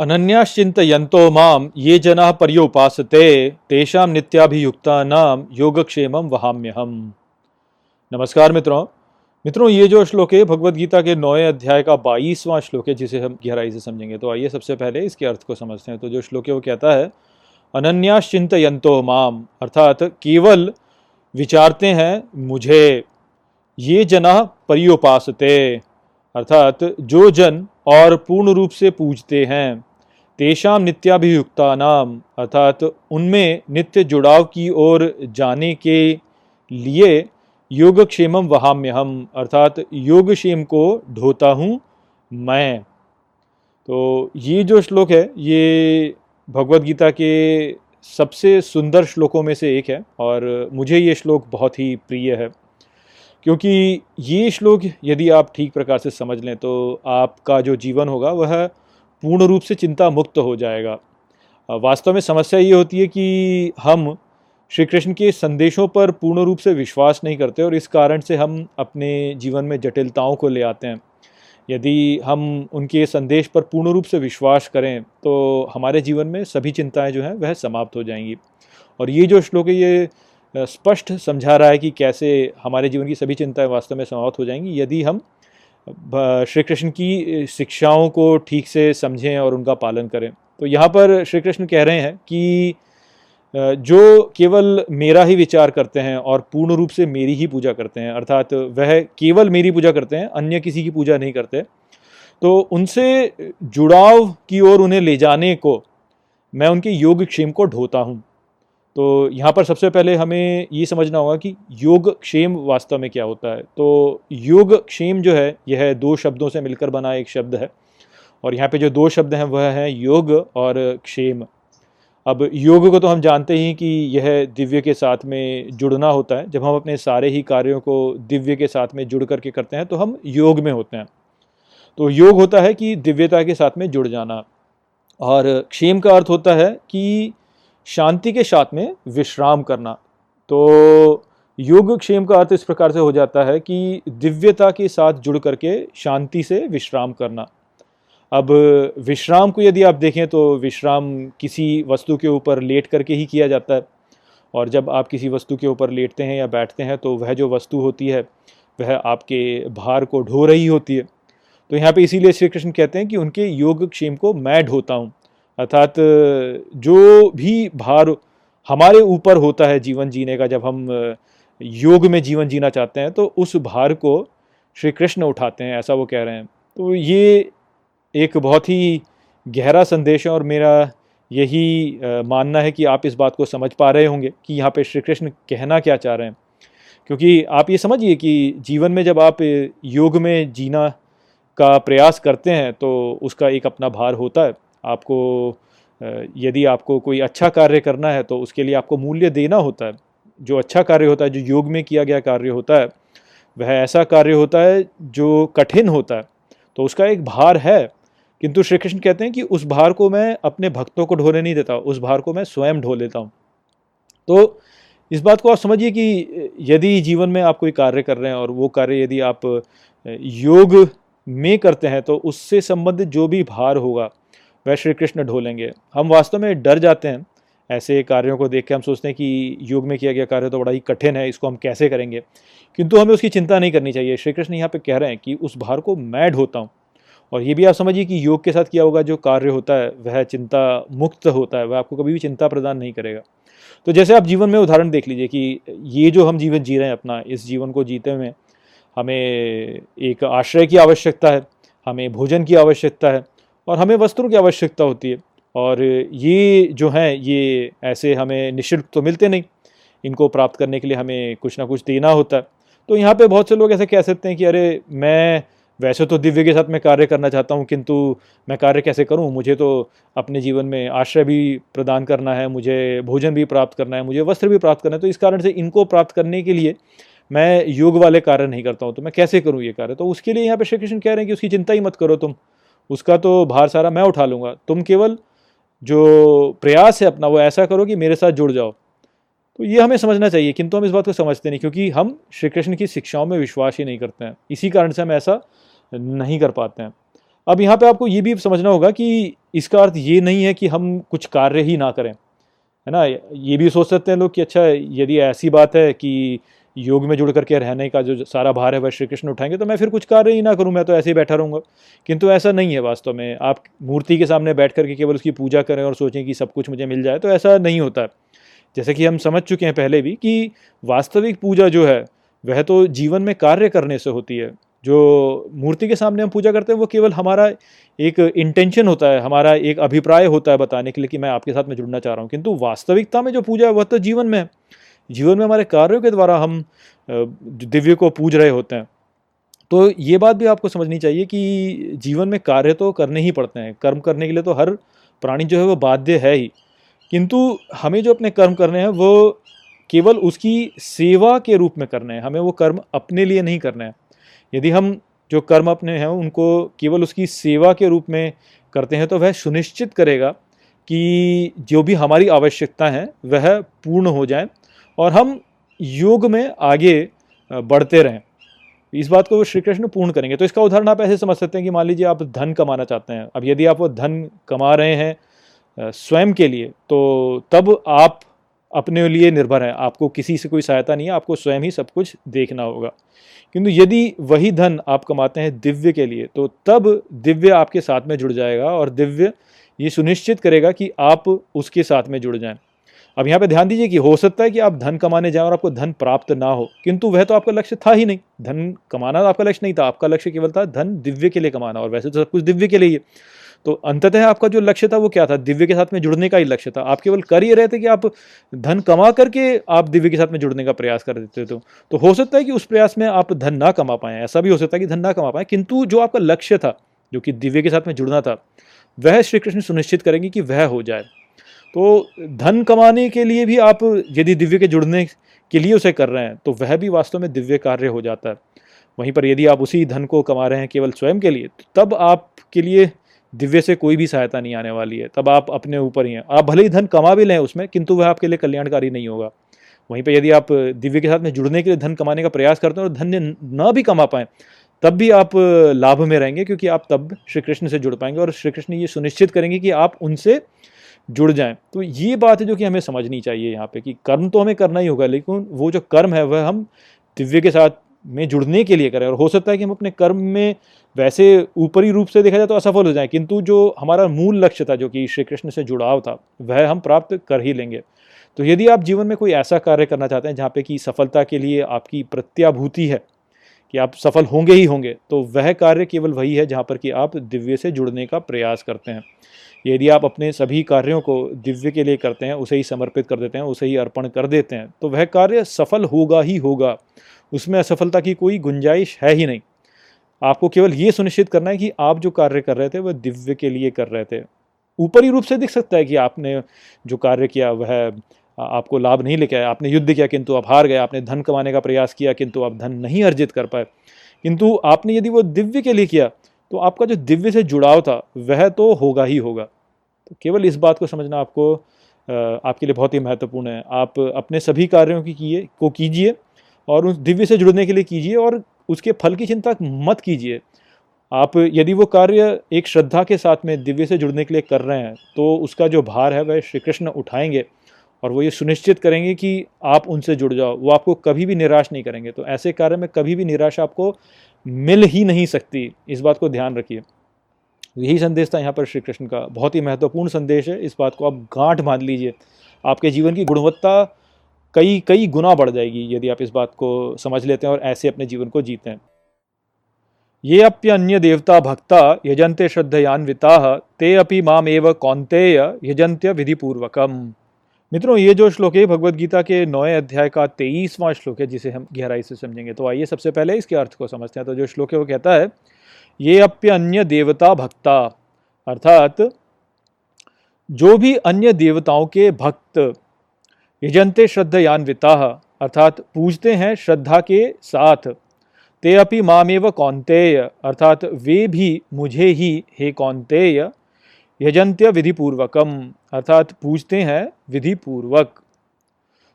अनन्याश्चिन्तयन्तो माम ये जना पर्योपासते, तेषां नित्याभियुक्तानाम योगक्षेमम वहाम्यहम। नमस्कार मित्रों। मित्रों, ये जो श्लोक है भगवत गीता के नौवे अध्याय का बाईसवां श्लोक है, जिसे हम गहराई से समझेंगे तो आइए सबसे पहले इसके अर्थ को समझते हैं। तो जो श्लोक है, वो कहता है अनन्याश्चिंतयंतो माम अर्थात केवल विचारते हैं मुझे, ये जना पर्योपासते, अर्थात जो जन और पूर्ण रूप से पूजते हैं। तेषाम नित्याभियुक्ता नाम अर्थात उनमें नित्य जुड़ाव की ओर जाने के लिए योगक्षेमम वहाम्य हम अर्थात योगक्षेम को ढोता हूँ मैं। तो ये जो श्लोक है, ये भगवत गीता के सबसे सुंदर श्लोकों में से एक है और मुझे ये श्लोक बहुत ही प्रिय है। क्योंकि ये श्लोक यदि आप ठीक प्रकार से समझ लें तो आपका जो जीवन होगा, वह पूर्ण रूप से चिंता मुक्त हो जाएगा। वास्तव में समस्या ये होती है कि हम श्री कृष्ण के संदेशों पर पूर्ण रूप से विश्वास नहीं करते और इस कारण से हम अपने जीवन में जटिलताओं को ले आते हैं। यदि हम उनके संदेश पर पूर्ण रूप से विश्वास करें तो हमारे जीवन में सभी चिंताएँ जो हैं, वह समाप्त हो जाएँगी। और ये जो श्लोक है, ये स्पष्ट समझा रहा है कि कैसे हमारे जीवन की सभी चिंताएँ वास्तव में समाप्त हो जाएँगी। यदि हम श्री कृष्ण की शिक्षाओं को ठीक से समझें और उनका पालन करें। तो यहाँ पर श्री कृष्ण कह रहे हैं कि जो केवल मेरा ही विचार करते हैं और पूर्ण रूप से मेरी ही पूजा करते हैं, अर्थात वह केवल मेरी पूजा करते हैं, अन्य किसी की पूजा नहीं करते तो उनसे जुड़ाव की ओर उन्हें ले जाने को मैं उनके योग क्षेम को ढोता हूँ। तो यहाँ पर सबसे पहले हमें ये समझना होगा कि योग क्षेम वास्तव में क्या होता है। तो योग क्षेम जो है, यह दो शब्दों से मिलकर बना एक शब्द है और यहाँ पे जो दो शब्द हैं, वह हैं योग और क्षेम। अब योग को तो हम जानते ही कि यह दिव्य के साथ में जुड़ना होता है। जब हम अपने सारे ही कार्यों को दिव्य के साथ में जुड़ करके करते हैं तो हम योग में होते हैं। तो योग होता है कि दिव्यता के साथ में जुड़ जाना। और क्षेम का अर्थ होता है कि शांति के साथ में विश्राम करना। तो योग क्षेम का अर्थ इस प्रकार से हो जाता है कि दिव्यता के साथ जुड़ करके शांति से विश्राम करना। अब विश्राम को यदि आप देखें तो विश्राम किसी वस्तु के ऊपर लेट करके ही किया जाता है। और जब आप किसी वस्तु के ऊपर लेटते हैं या बैठते हैं तो वह जो वस्तु होती है, वह आपके भार को ढो रही होती है। तो यहाँ पे इसीलिए श्री कृष्ण कहते हैं कि उनके योग क्षेम को मैं ढोता हूँ। अर्थात, जो भी भार हमारे ऊपर होता है जीवन जीने का, जब हम योग में जीवन जीना चाहते हैं तो उस भार को श्री कृष्ण उठाते हैं, ऐसा वो कह रहे हैं। तो ये एक बहुत ही गहरा संदेश है और मेरा यही मानना है कि आप इस बात को समझ पा रहे होंगे कि यहाँ पे श्री कृष्ण कहना क्या चाह रहे हैं। क्योंकि आप ये समझिए कि जीवन में जब आप योग में जीना का प्रयास करते हैं तो उसका एक अपना भार होता है। आपको यदि आपको कोई अच्छा कार्य करना है तो उसके लिए आपको मूल्य देना होता है। जो अच्छा कार्य होता है, जो योग में किया गया कार्य होता है, वह ऐसा कार्य होता है जो कठिन होता है। तो उसका एक भार है, किंतु श्री कृष्ण कहते हैं कि उस भार को मैं अपने भक्तों को ढोने नहीं देता, उस भार को मैं स्वयं ढो लेता हूँ। तो इस बात को आप समझिए कि, यदि जीवन में आप कोई कार्य कर रहे हैं और वो कार्य यदि आप योग में करते हैं तो उससे संबंधित जो भी भार होगा वह श्री कृष्ण ढोलेंगे। हम वास्तव में डर जाते हैं। ऐसे कार्यों को देख के हम सोचते हैं कि योग में किया गया कार्य तो बड़ा ही कठिन है, इसको हम कैसे करेंगे? किंतु हमें उसकी चिंता नहीं करनी चाहिए। श्री कृष्ण यहाँ पे कह रहे हैं कि उस भार को मैं ढोता हूँ। और ये भी आप समझिए कि योग के साथ किया होगा जो कार्य होता है, वह चिंता मुक्त होता है, वह आपको कभी भी चिंता प्रदान नहीं करेगा। तो जैसे आप जीवन में उदाहरण देख लीजिए कि ये जो हम जीवन जी रहे हैं अपना, इस जीवन को जीते हुए, हमें एक आश्रय की आवश्यकता है, हमें भोजन की आवश्यकता है और हमें वस्त्रों की आवश्यकता होती है। और ये जो हैं, ये ऐसे हमें निःशुल्क तो मिलते नहीं। इनको प्राप्त करने के लिए हमें कुछ ना कुछ देना होता है। तो यहाँ पे बहुत से लोग ऐसे कह सकते हैं कि, अरे, मैं वैसे तो दिव्य के साथ मैं कार्य करना चाहता हूँ, किंतु मैं कार्य कैसे करूँ? मुझे तो अपने जीवन में आश्रय भी प्रदान करना है, मुझे भोजन भी प्राप्त करना है, मुझे वस्त्र भी प्राप्त करना है। तो इस कारण से इनको प्राप्त करने के लिए मैं योग वाले कार्य नहीं करता हूँ। तो मैं कैसे करूँ ये कार्य? तो उसके लिए यहाँ पे श्री कृष्ण कह रहे हैं कि उसकी चिंता ही मत करो तुम। उसका तो भार सारा मैं उठा लूँगा। तुम केवल जो प्रयास है अपना, वो ऐसा करो कि मेरे साथ जुड़ जाओ। तो ये हमें समझना चाहिए, किंतु हम इस बात को समझते नहीं, क्योंकि हम श्री कृष्ण की शिक्षाओं में विश्वास ही नहीं करते हैं। इसी कारण से हम ऐसा नहीं कर पाते हैं। अब यहाँ पे आपको ये भी समझना होगा कि इसका अर्थ ये नहीं है कि हम कुछ कार्य ही ना करें, है ना? ये भी सोच सकते हैं लोग कि अच्छा यदि ऐसी बात है कि योग में जुड़ करके रहने का जो सारा भार है वह श्री कृष्ण उठाएँगे तो मैं फिर कुछ कार्य ही ना करूँ, मैं तो ऐसे ही बैठा रहूँगा। किंतु ऐसा नहीं है वास्तव में। आप मूर्ति के सामने बैठ करके केवल उसकी पूजा करें और सोचें कि सब कुछ मुझे मिल जाए तो ऐसा नहीं होता। जैसे कि हम समझ चुके हैं पहले भी कि वास्तविक पूजा जो है, वह तो जीवन में कार्य करने से होती है। जो मूर्ति के सामने हम पूजा करते हैं, वो केवल हमारा एक इंटेंशन होता है, हमारा एक अभिप्राय होता है बताने के लिए कि मैं आपके साथ में जुड़ना चाह रहा हूँ। किंतु वास्तविकता में जो पूजा है, वह तो जीवन में है। जीवन में हमारे कार्यों के द्वारा हम दिव्य को पूज रहे होते हैं। तो ये बात भी आपको समझनी चाहिए कि जीवन में कार्य तो करने ही पड़ते हैं। कर्म करने के लिए तो हर प्राणी जो है वो बाध्य है ही। किंतु हमें जो अपने कर्म करने हैं वो केवल उसकी सेवा के रूप में करने हैं। हमें वो कर्म अपने लिए नहीं करने हैं। यदि हम जो कर्म अपने हैं उनको केवल उसकी सेवा के रूप में करते हैं तो वह सुनिश्चित करेगा कि जो भी हमारी आवश्यकता है वह पूर्ण हो जाए। और हम योग में आगे बढ़ते रहें। इस बात को श्री कृष्ण पूर्ण करेंगे। तो इसका उदाहरण आप ऐसे समझ सकते हैं कि मान लीजिए आप धन कमाना चाहते हैं। अब यदि आप वो धन कमा रहे हैं स्वयं के लिए तो तब आप अपने लिए निर्भर हैं। आपको किसी से कोई सहायता नहीं है, आपको स्वयं ही सब कुछ देखना होगा। किंतु यदि वही धन आप कमाते हैं दिव्य के लिए तो तब दिव्य आपके साथ में जुड़ जाएगा और दिव्य ये सुनिश्चित करेगा कि आप उसके साथ में जुड़ जाएँ। अब यहाँ पे ध्यान दीजिए कि हो सकता है कि आप धन कमाने जाएँ और आपको धन प्राप्त ना हो, किंतु वह तो आपका लक्ष्य था ही नहीं। धन कमाना तो आपका लक्ष्य नहीं था, आपका लक्ष्य केवल था धन दिव्य के लिए कमाना, और वैसे तो सब कुछ दिव्य के लिए तो अंततः आपका जो लक्ष्य था वो क्या था? दिव्य के साथ में जुड़ने का ही लक्ष्य था। आप केवल कर ही रहे थे कि आप धन कमा करके आप दिव्य के साथ में जुड़ने का प्रयास कर देते थे। तो हो सकता है कि उस प्रयास में आप धन ना कमा पाए, ऐसा भी हो सकता है कि धन ना कमा पाए, किंतु जो आपका लक्ष्य था, जो कि दिव्य के साथ में जुड़ना था, वह श्री कृष्ण सुनिश्चित करेंगे कि वह हो जाए। तो धन कमाने के लिए भी आप यदि दिव्य के जुड़ने के लिए उसे कर रहे हैं तो वह भी वास्तव में दिव्य कार्य हो जाता है। वहीं पर यदि आप उसी धन को कमा रहे हैं केवल स्वयं के लिए तो तब आपके लिए दिव्य से कोई भी सहायता नहीं आने वाली है। तब आप अपने ऊपर ही हैं। आप भले ही धन कमा भी लें उसमें, किंतु वह आपके लिए कल्याणकारी नहीं होगा। वहीं पर यदि आप दिव्य के साथ में जुड़ने के लिए धन कमाने का प्रयास करते हैं और धन न भी कमा पाएँ, तब भी आप लाभ में रहेंगे, क्योंकि आप तब श्री कृष्ण से जुड़ पाएँगे और श्री कृष्ण ये सुनिश्चित करेंगे कि आप उनसे जुड़ जाएँ। तो ये बात है जो कि हमें समझनी चाहिए यहाँ पे कि कर्म तो हमें करना ही होगा, लेकिन वो जो कर्म है, वह हम दिव्य के साथ में जुड़ने के लिए करें। और हो सकता है कि हम अपने कर्म में वैसे ऊपरी रूप से देखा जाए तो असफल हो जाए, किंतु जो हमारा मूल लक्ष्य था, जो कि श्री कृष्ण से जुड़ाव था, वह हम प्राप्त कर ही लेंगे। तो यदि आप जीवन में कोई ऐसा कार्य करना चाहते हैं, जहाँ पे कि सफलता के लिए आपकी प्रत्याभूति है, कि आप सफल होंगे ही होंगे तो वह कार्य केवल वही है जहाँ पर कि आप दिव्य से जुड़ने का प्रयास करते हैं। यदि आप अपने सभी कार्यों को दिव्य के लिए करते हैं, उसे ही समर्पित कर देते हैं, उसे ही अर्पण कर देते हैं तो वह कार्य सफल होगा ही होगा। उसमें असफलता की कोई गुंजाइश है ही नहीं। आपको केवल ये सुनिश्चित करना है कि आप जो कार्य कर रहे थे, वह दिव्य के लिए कर रहे थे। ऊपरी रूप से दिख सकता है कि आपने जो कार्य किया, वह आपको लाभ नहीं लेके आया। आपने युद्ध किया, किंतु आप हार गए। आपने धन कमाने का प्रयास किया, किंतु आप धन नहीं अर्जित कर पाए। किंतु आपने यदि वो दिव्य के लिए किया तो आपका जो दिव्य से जुड़ाव था, वह तो होगा ही होगा। तो केवल इस बात को समझना आपको आपके लिए बहुत ही महत्वपूर्ण है। आप अपने सभी कार्यों की किए, को कीजिए और उस दिव्य से जुड़ने के लिए कीजिए और उसके फल की चिंता मत कीजिए। आप यदि वो कार्य एक श्रद्धा के साथ में दिव्य से जुड़ने के लिए कर रहे हैं तो उसका जो भार है, वह श्री कृष्ण उठाएँगे और वो ये सुनिश्चित करेंगे कि आप उनसे जुड़ जाओ। वो आपको कभी भी निराश नहीं करेंगे। तो ऐसे कार्य में कभी भी निराशा आपको मिल ही नहीं सकती, इस बात को ध्यान रखिए। यही संदेश था यहाँ पर श्री कृष्ण का, बहुत ही महत्वपूर्ण संदेश है, इस बात को आप गांठ बाँध लीजिए। आपके जीवन की गुणवत्ता कई कई गुना बढ़ जाएगी यदि आप इस बात को समझ लेते हैं और ऐसे अपने जीवन को जीते हैं। ये अप्य अन्य देवता भक्ता यजंते श्रद्धयान्विता, ते अपि माम एव कौंतेय यजंत्य विधिपूर्वकम। मित्रों, ये जो श्लोक है भगवत गीता के नौए अध्याय का तेईसवां श्लोक है, जिसे हम गहराई से समझेंगे। तो आइए सबसे पहले इसके अर्थ को समझते हैं। तो जो श्लोक है, वो कहता है, ये अप्य अन्य देवता भक्ता अर्थात, जो भी अन्य देवताओं के भक्त यजंते श्रद्धयान्विता अर्थात, पूजते हैं श्रद्धा के साथ, ते अपि मामेव कौंतेय अर्थात, वे भी मुझे ही, हे कौंतेय यजंत्य विधिपूर्वकम, अर्थात पूजते हैं विधिपूर्वक।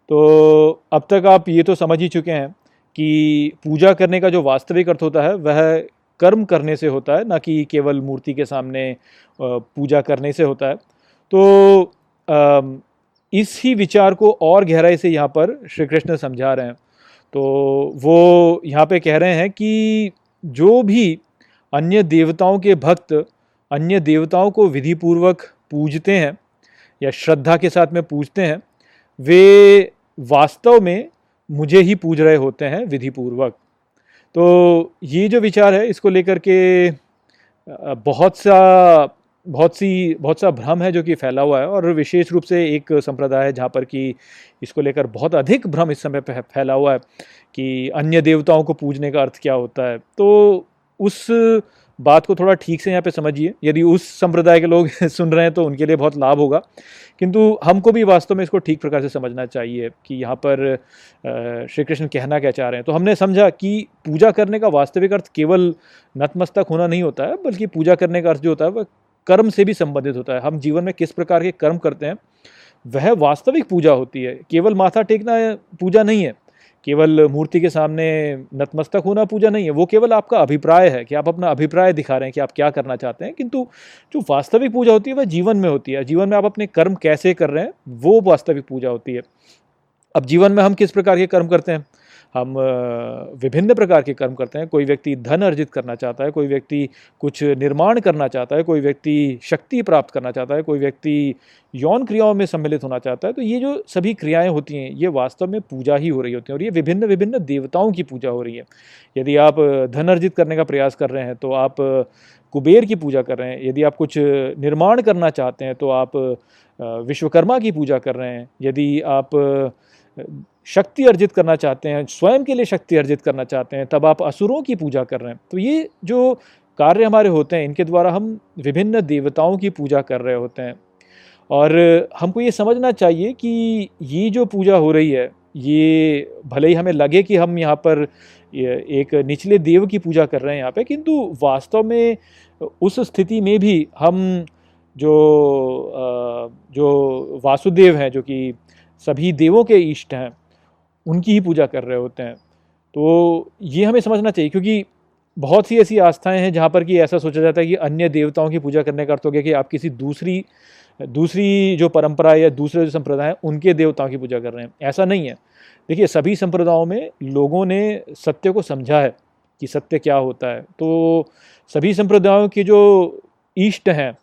तो अब तक आप ये तो समझ ही चुके हैं कि पूजा करने का जो वास्तविक अर्थ होता है, वह कर्म करने से होता है, ना कि केवल मूर्ति के सामने पूजा करने से होता है। तो इस ही विचार को और गहराई से यहाँ पर श्री कृष्ण समझा रहे हैं। तो वो यहाँ पे कह रहे हैं कि जो भी अन्य देवताओं के भक्त अन्य देवताओं को विधिपूर्वक पूजते हैं या श्रद्धा के साथ में पूजते हैं, वे वास्तव में मुझे ही पूज रहे होते हैं विधिपूर्वक। तो ये जो विचार है, इसको लेकर के बहुत सा, बहुत सी, बहुत सा भ्रम है जो कि फैला हुआ है और विशेष रूप से एक संप्रदाय है जहाँ पर कि इसको लेकर बहुत अधिक भ्रम इस समय फैला हुआ है कि अन्य देवताओं को पूजने का अर्थ क्या होता है। तो उस बात को थोड़ा ठीक से यहाँ पे समझिए। यदि उस संप्रदाय के लोग सुन रहे हैं तो उनके लिए बहुत लाभ होगा। किंतु हमको भी वास्तव में इसको ठीक प्रकार से समझना चाहिए कि यहाँ पर श्री कृष्ण कहना क्या चाह रहे हैं। तो हमने समझा कि पूजा करने का वास्तविक अर्थ केवल नतमस्तक होना नहीं होता है, बल्कि पूजा करने का अर्थ जो होता है, वह कर्म से भी संबंधित होता है। हम जीवन में किस प्रकार के कर्म करते हैं, वह वास्तविक पूजा होती है। केवल माथा टेकना पूजा नहीं है केवल मूर्ति के सामने नतमस्तक होना पूजा नहीं है, वो केवल आपका अभिप्राय है कि आप अपना अभिप्राय दिखा रहे हैं कि आप क्या करना चाहते हैं, किंतु जो वास्तविक पूजा होती है, वह जीवन में होती है। जीवन में आप अपने कर्म कैसे कर रहे हैं, वो वास्तविक पूजा होती है। अब जीवन में हम किस प्रकार के कर्म करते हैं? हम विभिन्न प्रकार के कर्म करते हैं। कोई व्यक्ति धन अर्जित करना चाहता है, कोई व्यक्ति कुछ निर्माण करना चाहता है, कोई व्यक्ति शक्ति प्राप्त करना चाहता है, कोई व्यक्ति यौन क्रियाओं में सम्मिलित होना चाहता है तो ये जो सभी क्रियाएँ होती हैं, ये वास्तव में पूजा ही हो रही होती हैं और ये विभिन्न विभिन्न देवताओं की पूजा हो रही है। यदि आप धन अर्जित करने का प्रयास कर रहे हैं तो आप कुबेर की पूजा कर रहे हैं। यदि आप कुछ निर्माण करना चाहते हैं तो आप विश्वकर्मा की पूजा कर रहे हैं। यदि आप शक्ति अर्जित करना चाहते हैं, स्वयं के लिए शक्ति अर्जित करना चाहते हैं, तब आप असुरों की पूजा कर रहे हैं। तो ये जो कार्य हमारे होते हैं, इनके द्वारा हम विभिन्न देवताओं की पूजा कर रहे होते हैं। और हमको ये समझना चाहिए कि ये जो पूजा हो रही है, ये भले ही हमें लगे कि हम यहाँ पर एक निचले देव की पूजा कर रहे हैं यहाँ पे, किंतु वास्तव में उस स्थिति में भी हम जो जो वासुदेव हैं, जो कि सभी देवों के इष्ट हैं उनकी ही पूजा कर रहे होते हैं। तो ये हमें समझना चाहिए, क्योंकि बहुत सी ऐसी आस्थाएँ हैं जहाँ पर कि ऐसा सोचा जाता है कि अन्य देवताओं की पूजा करने का अर्थ हो गया कि आप किसी दूसरी दूसरी जो परंपरा या दूसरे जो संप्रदाय हैं, उनके देवताओं की पूजा कर रहे हैं। ऐसा नहीं है। देखिए, सभी संप्रदायों में लोगों ने सत्य को समझा है कि सत्य क्या होता है। तो सभी संप्रदायों के जो इष्ट हैं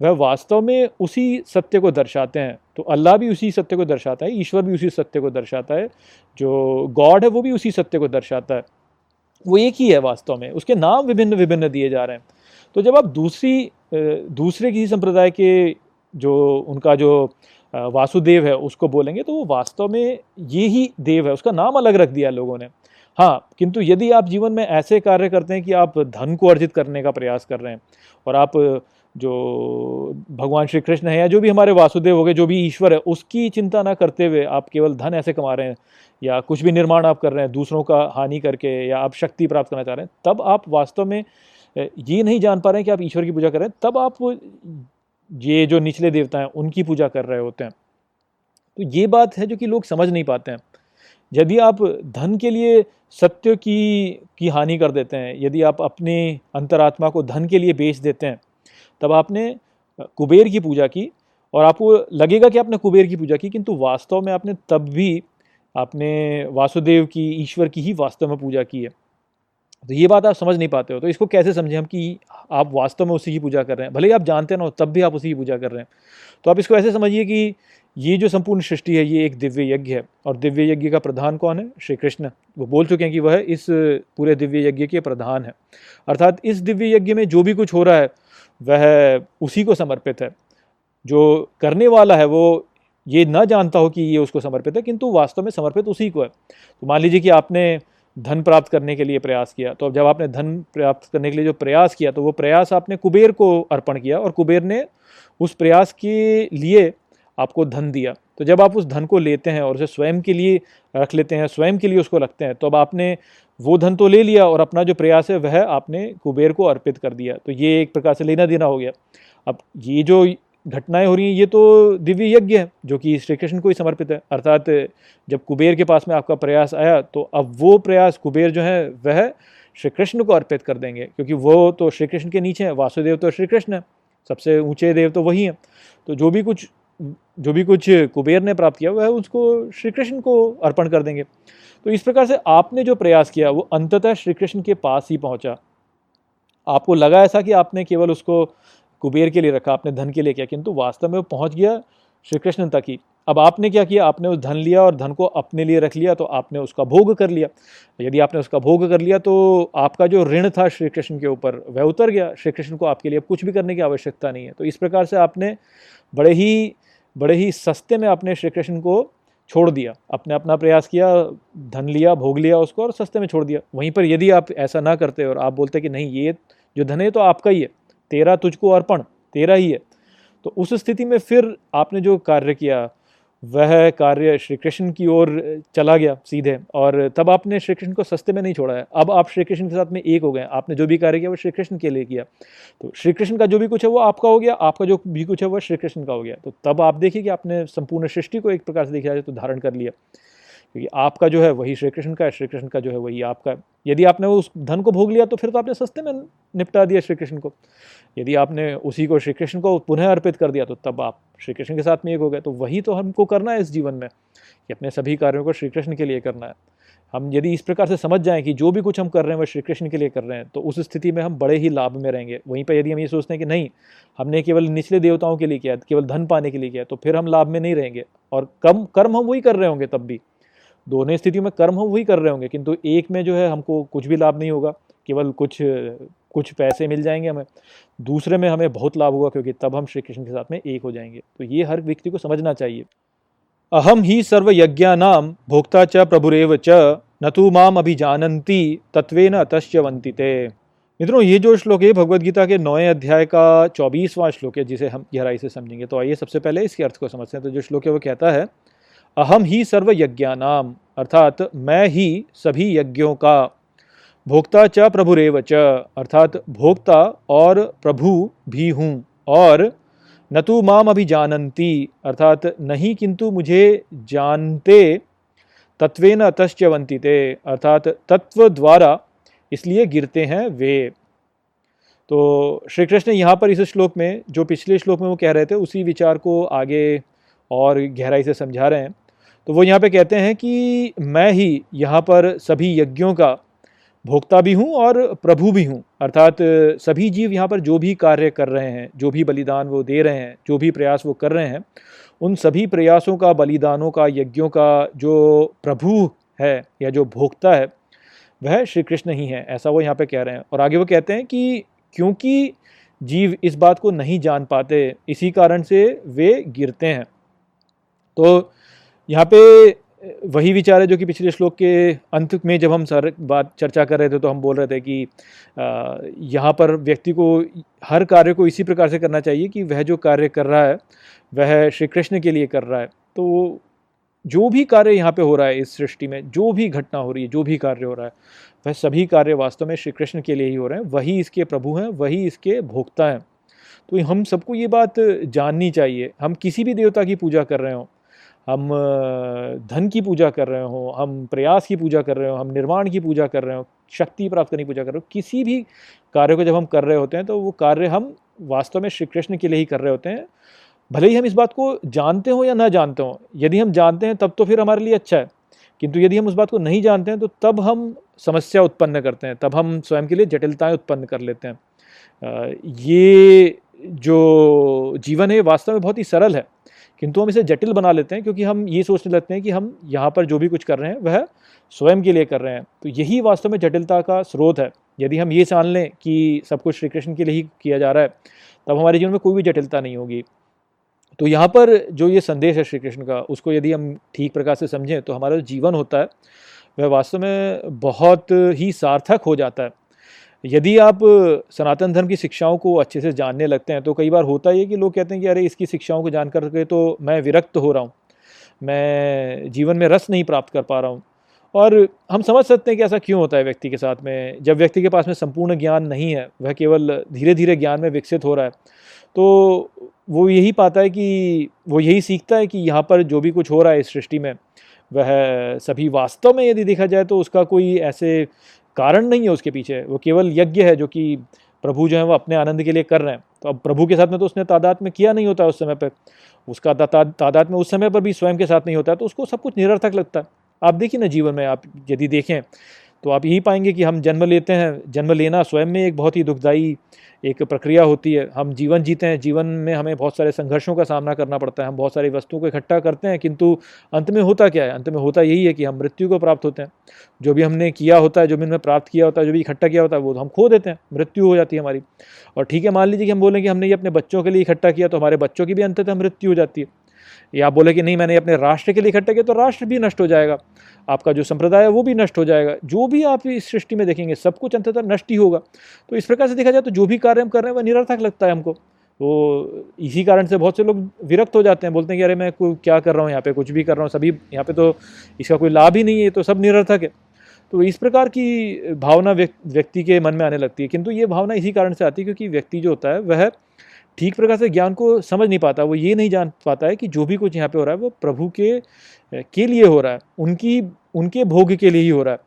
वह वास्तव में उसी सत्य को दर्शाते हैं। तो अल्लाह भी उसी सत्य को दर्शाता है, ईश्वर भी उसी सत्य को दर्शाता है, जो गॉड है वो भी उसी सत्य को दर्शाता है। वो एक ही है वास्तव में, उसके नाम विभिन्न विभिन्न दिए जा रहे हैं। तो जब आप दूसरी दूसरे किसी संप्रदाय के जो उनका जो वासुदेव है उसको बोलेंगे तो वो वास्तव में ये ही देव है, उसका नाम अलग रख दिया लोगों ने। हाँ किंतु यदि आप जीवन में ऐसे कार्य करते हैं कि आप धन को अर्जित करने का प्रयास कर रहे हैं और आप जो भगवान श्री कृष्ण है या जो भी हमारे वासुदेव हो गए, जो भी ईश्वर है, उसकी चिंता ना करते हुए आप केवल धन ऐसे कमा रहे हैं या कुछ भी निर्माण आप कर रहे हैं, दूसरों का हानि करके या आप शक्ति प्राप्त करना चाह रहे हैं, तब आप वास्तव में ये नहीं जान पा रहे हैं कि आप ईश्वर की पूजा कर रहे हैं, तब आप ये जो निचले देवता हैं, उनकी पूजा कर रहे होते हैं। तो ये बात है जो कि लोग समझ नहीं पाते हैं। यदि आप धन के लिए सत्य की की हानि कर देते हैं, यदि आप अपने अंतरात्मा को धन के लिए बेच देते हैं तब आपने कुबेर की पूजा की और आपको लगेगा कि आपने कुबेर की पूजा की, किंतु वास्तव में आपने तब भी आपने वासुदेव की, ईश्वर की ही वास्तव में पूजा की है। तो ये बात आप समझ नहीं पाते हो तो इसको कैसे समझें हम कि आप वास्तव में उसी की पूजा कर रहे हैं? भले ही आप जानते ना हो, तब भी आप उसी की पूजा कर रहे हैं। तो आप इसको ऐसे समझिए कि ये जो संपूर्ण सृष्टि है, ये एक दिव्य यज्ञ है और दिव्य यज्ञ का प्रधान कौन है? श्री कृष्ण। वो बोल चुके हैं कि वह इस पूरे दिव्य यज्ञ के प्रधान है। अर्थात इस दिव्य यज्ञ में जो भी कुछ हो रहा है वह उसी को समर्पित है। जो करने वाला है, वो ये ना जानता हो कि ये उसको समर्पित है, किंतु वास्तव में समर्पित उसी को है। तो मान लीजिए कि आपने धन प्राप्त करने के लिए प्रयास किया तो अब जब आपने धन प्राप्त करने के लिए जो प्रयास किया तो वो प्रयास आपने कुबेर को अर्पण किया और कुबेर ने उस प्रयास के लिए आपको धन दिया। तो जब आप उस धन को लेते हैं और उसे स्वयं के लिए रख लेते हैं, स्वयं के लिए उसको रखते हैं तो अब आपने वो धन तो ले लिया और अपना जो प्रयास है वह आपने कुबेर को अर्पित कर दिया। तो ये एक प्रकार से लेना देना हो गया। अब ये जो घटनाएँ हो रही हैं, ये तो दिव्य यज्ञ है, जो कि श्री कृष्ण को ही समर्पित है। अर्थात जब कुबेर के पास में आपका प्रयास आया तो अब वो प्रयास कुबेर जो है, वह श्री कृष्ण को अर्पित कर देंगे। क्योंकि वो तो श्री कृष्ण के नीचे हैं, वासुदेव तो श्री कृष्ण है, सबसे ऊँचे देव तो वही हैं। तो जो भी कुछ जो भी कुछ कुबेर ने प्राप्त किया, वह उसको श्री कृष्ण को अर्पण कर देंगे। तो इस प्रकार से आपने जो प्रयास किया, वो अंततः श्री कृष्ण के पास ही पहुँचा। आपको लगा ऐसा कि आपने केवल उसको कुबेर के लिए रखा, आपने धन के लिए किया, किंतु वास्तव में वो पहुँच गया श्री कृष्ण तक ही। अब आपने क्या किया? आपने उस धन लिया और धन को अपने लिए रख लिया तो आपने उसका भोग कर लिया। यदि आपने उसका भोग कर लिया तो आपका जो ऋण था श्री कृष्ण के ऊपर, वह उतर गया। श्री कृष्ण को आपके लिए कुछ भी करने की आवश्यकता नहीं है। तो इस प्रकार से आपने बड़े ही बड़े ही सस्ते में अपने श्री कृष्ण को छोड़ दिया। अपने अपना प्रयास किया, धन लिया, भोग लिया उसको और सस्ते में छोड़ दिया। वहीं पर यदि आप ऐसा ना करते और आप बोलते कि नहीं, ये जो धन है तो आपका ही है, तेरा तुझको अर्पण, तेरा ही है तो उस स्थिति में फिर आपने जो कार्य किया वह कार्य श्री कृष्ण की ओर चला गया सीधे। और तब आपने श्री कृष्ण को सस्ते में नहीं छोड़ा है। अब आप श्री कृष्ण के साथ में एक हो गए आपने जो भी कार्य किया, वो श्री कृष्ण के लिए किया। तो श्री कृष्ण का जो भी कुछ है, वो आपका हो गया। आपका जो भी कुछ है, वो श्री कृष्ण का हो गया। तो तब आप देखिए कि आपने संपूर्ण सृष्टि को एक प्रकार से देखा जाए तो धारण कर लिया। क्योंकि आपका जो है वही श्री कृष्ण का है श्री कृष्ण का जो है वही आपका है। यदि आपने उस धन को भोग लिया तो फिर तो आपने सस्ते में निपटा दिया श्री कृष्ण को। यदि आपने उसी को श्री कृष्ण को पुनः अर्पित कर दिया तो तब आप श्री कृष्ण के साथ में एक हो गए। तो वही तो हमको करना है इस जीवन में, कि अपने सभी कार्यों को श्री कृष्ण के लिए करना है। हम यदि इस प्रकार से समझ जाएँ कि जो भी कुछ हम कर रहे हैं, वह श्री कृष्ण के लिए कर रहे हैं तो उस स्थिति में हम बड़े ही लाभ में रहेंगे। वहीं पर यदि हम ये सोचते हैं कि नहीं, हमने केवल निचले देवताओं के लिए किया, केवल धन पाने के लिए किया तो फिर हम लाभ में नहीं रहेंगे। और कम कर्म हम वही कर रहे होंगे तब भी। दोनों स्थितियों में कर्म हम वही कर रहे होंगे, किंतु एक में जो है हमको कुछ भी लाभ नहीं होगा, केवल कुछ कुछ पैसे मिल जाएँगे हमें। दूसरे में हमें बहुत लाभ होगा, क्योंकि तब हम श्री कृष्ण के साथ में एक हो जाएँगे। तो ये हर व्यक्ति को समझना चाहिए। अहम ही सर्व नाम भोक्ता च प्रभुरेव च, न तो माम अभिजानती न अतश्चवंती ते मित्रों, ये जो श्लोक है भगवत गीता के नौवें अध्याय का चौबीसवां श्लोक है, जिसे हम गहराई से समझेंगे। तो आइए सबसे पहले इसके अर्थ को समझते हैं। तो जो श्लोक है, वो कहता है अहम ही सर्व यज्ञानाम अर्थात मैं ही सभी यज्ञों का। भोक्ता च प्रभुरेव च, अर्थात भोक्ता और प्रभु भी हूँ। और न तो माम अभी जानती अर्थात नहीं किंतु मुझे जानते तत्वेन अतश्चवंती ते, अर्थात तत्व द्वारा इसलिए गिरते हैं वे। तो श्री कृष्ण यहाँ पर इस श्लोक में, जो पिछले श्लोक में वो कह रहे थे, उसी विचार को आगे और गहराई से समझा रहे हैं। तो वो यहाँ पे कहते हैं कि मैं ही यहाँ पर सभी यज्ञों का भोक्ता भी हूँ और प्रभु भी हूँ। अर्थात सभी जीव यहाँ पर जो भी कार्य कर रहे हैं, जो भी बलिदान वो दे रहे हैं, जो भी प्रयास वो कर रहे हैं, उन सभी प्रयासों का, बलिदानों का, यज्ञों का जो प्रभु है या जो भोक्ता है, वह श्री कृष्ण ही है, ऐसा वो यहाँ पे कह रहे हैं। और आगे वो कहते हैं कि क्योंकि जीव इस बात को नहीं जान पाते, इसी कारण से वे गिरते हैं। तो यहाँ पे वही विचार है जो कि पिछले श्लोक के अंत में जब हम सर बात, चर्चा कर रहे थे तो हम बोल रहे थे कि यहाँ पर व्यक्ति को हर कार्य को इसी प्रकार से करना चाहिए कि वह जो कार्य कर रहा है, वह श्री कृष्ण के लिए कर रहा है। तो जो भी कार्य यहाँ पे हो रहा है इस सृष्टि में, जो भी घटना हो रही है, जो भी कार्य हो रहा है, वह सभी कार्य वास्तव में श्री कृष्ण के लिए ही हो रहे हैं। वही इसके प्रभु हैं, वही इसके भोक्ता हैं। तो हम सबको ये बात जाननी चाहिए। हम किसी भी देवता की पूजा कर रहे हों हम धन की पूजा कर रहे हो, हम प्रयास की पूजा कर रहे हो, हम निर्माण की पूजा कर रहे हो, शक्ति प्राप्त करने की पूजा कर रहे हो, किसी भी कार्य को जब हम कर रहे होते हैं तो वो कार्य हम वास्तव में श्री कृष्ण के लिए ही कर रहे होते हैं। भले ही हम इस बात को जानते हो या ना जानते हो, यदि हम जानते हैं, तब तो फिर हमारे लिए अच्छा है। किंतु यदि हम उस बात को नहीं जानते हैं तो तब हम समस्या उत्पन्न करते हैं, तब हम स्वयं के लिए जटिलताएँ उत्पन्न कर लेते हैं। ये जो जीवन है वास्तव में बहुत ही सरल है। किंतु हम इसे जटिल बना लेते हैं क्योंकि हम ये सोचने लगते हैं कि हम यहाँ पर जो भी कुछ कर रहे हैं, वह स्वयं के लिए कर रहे हैं। तो यही वास्तव में जटिलता का स्रोत है। यदि हम ये जान लें कि सब कुछ श्री कृष्ण के लिए ही किया जा रहा है, तब हमारे जीवन में कोई भी जटिलता नहीं होगी। तो यहाँ पर जो ये संदेश है श्री कृष्ण का, उसको यदि हम ठीक प्रकार से समझें तो हमारा जो जीवन होता है, वह वास्तव में बहुत ही सार्थक हो जाता है। यदि आप सनातन धर्म की शिक्षाओं को अच्छे से जानने लगते हैं तो कई बार होता है कि लोग कहते हैं कि, अरे, इसकी शिक्षाओं को जान करके तो मैं विरक्त हो रहा हूँ, मैं जीवन में रस नहीं प्राप्त कर पा रहा हूँ। और हम समझ सकते हैं कि ऐसा क्यों होता है व्यक्ति के साथ में, जब व्यक्ति के पास में संपूर्ण ज्ञान नहीं है, वह केवल धीरे धीरे ज्ञान में विकसित हो रहा है तो वो यही पाता है कि, वो यही सीखता है कि यहाँ पर जो भी कुछ हो रहा है इस सृष्टि में, वह सभी वास्तव में यदि देखा जाए तो उसका कोई ऐसे कारण नहीं है उसके पीछे, वो केवल यज्ञ है जो कि प्रभु जो है वो अपने आनंद के लिए कर रहे हैं। तो अब प्रभु के साथ में तो उसने तादाद में किया नहीं होता उस समय पर। उसका तादाद में उस समय पर भी स्वयं के साथ नहीं होता है तो उसको सब कुछ निरर्थक लगता है। आप देखिए ना जीवन में, आप यदि देखें तो आप यही पाएँगे कि हम जन्म लेते हैं। जन्म लेना स्वयं में एक बहुत ही दुखदाई एक प्रक्रिया होती है। हम जीवन जीते हैं। जीवन में हमें बहुत सारे संघर्षों का सामना करना पड़ता है। हम बहुत सारी वस्तुओं को इकट्ठा करते हैं, किंतु अंत में होता क्या है? अंत में होता यही है कि हम मृत्यु को प्राप्त होते हैं। जो भी हमने किया होता है, जो भी हमने प्राप्त किया होता है, जो भी इकट्ठा किया होता है, वो तो हम खो देते हैं। मृत्यु हो जाती है हमारी। और ठीक है, मान लीजिए कि हम बोलें कि हमने ये अपने बच्चों के लिए इकट्ठा किया तो हमारे बच्चों की भी अंततः मृत्यु हो जाती है। या आप बोले कि नहीं, मैंने अपने राष्ट्र के लिए इकट्ठा किया तो राष्ट्र भी नष्ट हो जाएगा। आपका जो संप्रदाय है, वो भी नष्ट हो जाएगा। जो भी आप इस सृष्टि में देखेंगे, सब कुछ अंततः नष्ट ही होगा। तो इस प्रकार से देखा जाए तो जो भी कार्य हम कर रहे हैं, वह निरर्थक लगता है हमको। तो इसी कारण से बहुत से लोग विरक्त हो जाते हैं, बोलते हैं कि अरे, मैं कोई क्या कर रहा हूँ, यहाँ पे कुछ भी कर रहा हूँ, सभी, यहाँ पे तो इसका कोई लाभ ही नहीं है तो सब निरर्थक है। तो इस प्रकार की भावना व्यक्ति के मन में आने लगती है। किंतु ये भावना इसी कारण से आती है, क्योंकि व्यक्ति जो होता है, वह ठीक प्रकार से ज्ञान को समझ नहीं पाता, वो ये नहीं जान पाता है कि जो भी कुछ यहाँ पे हो रहा है, वो प्रभु के के लिए हो रहा है, उनकी, उनके भोग के लिए ही हो रहा है।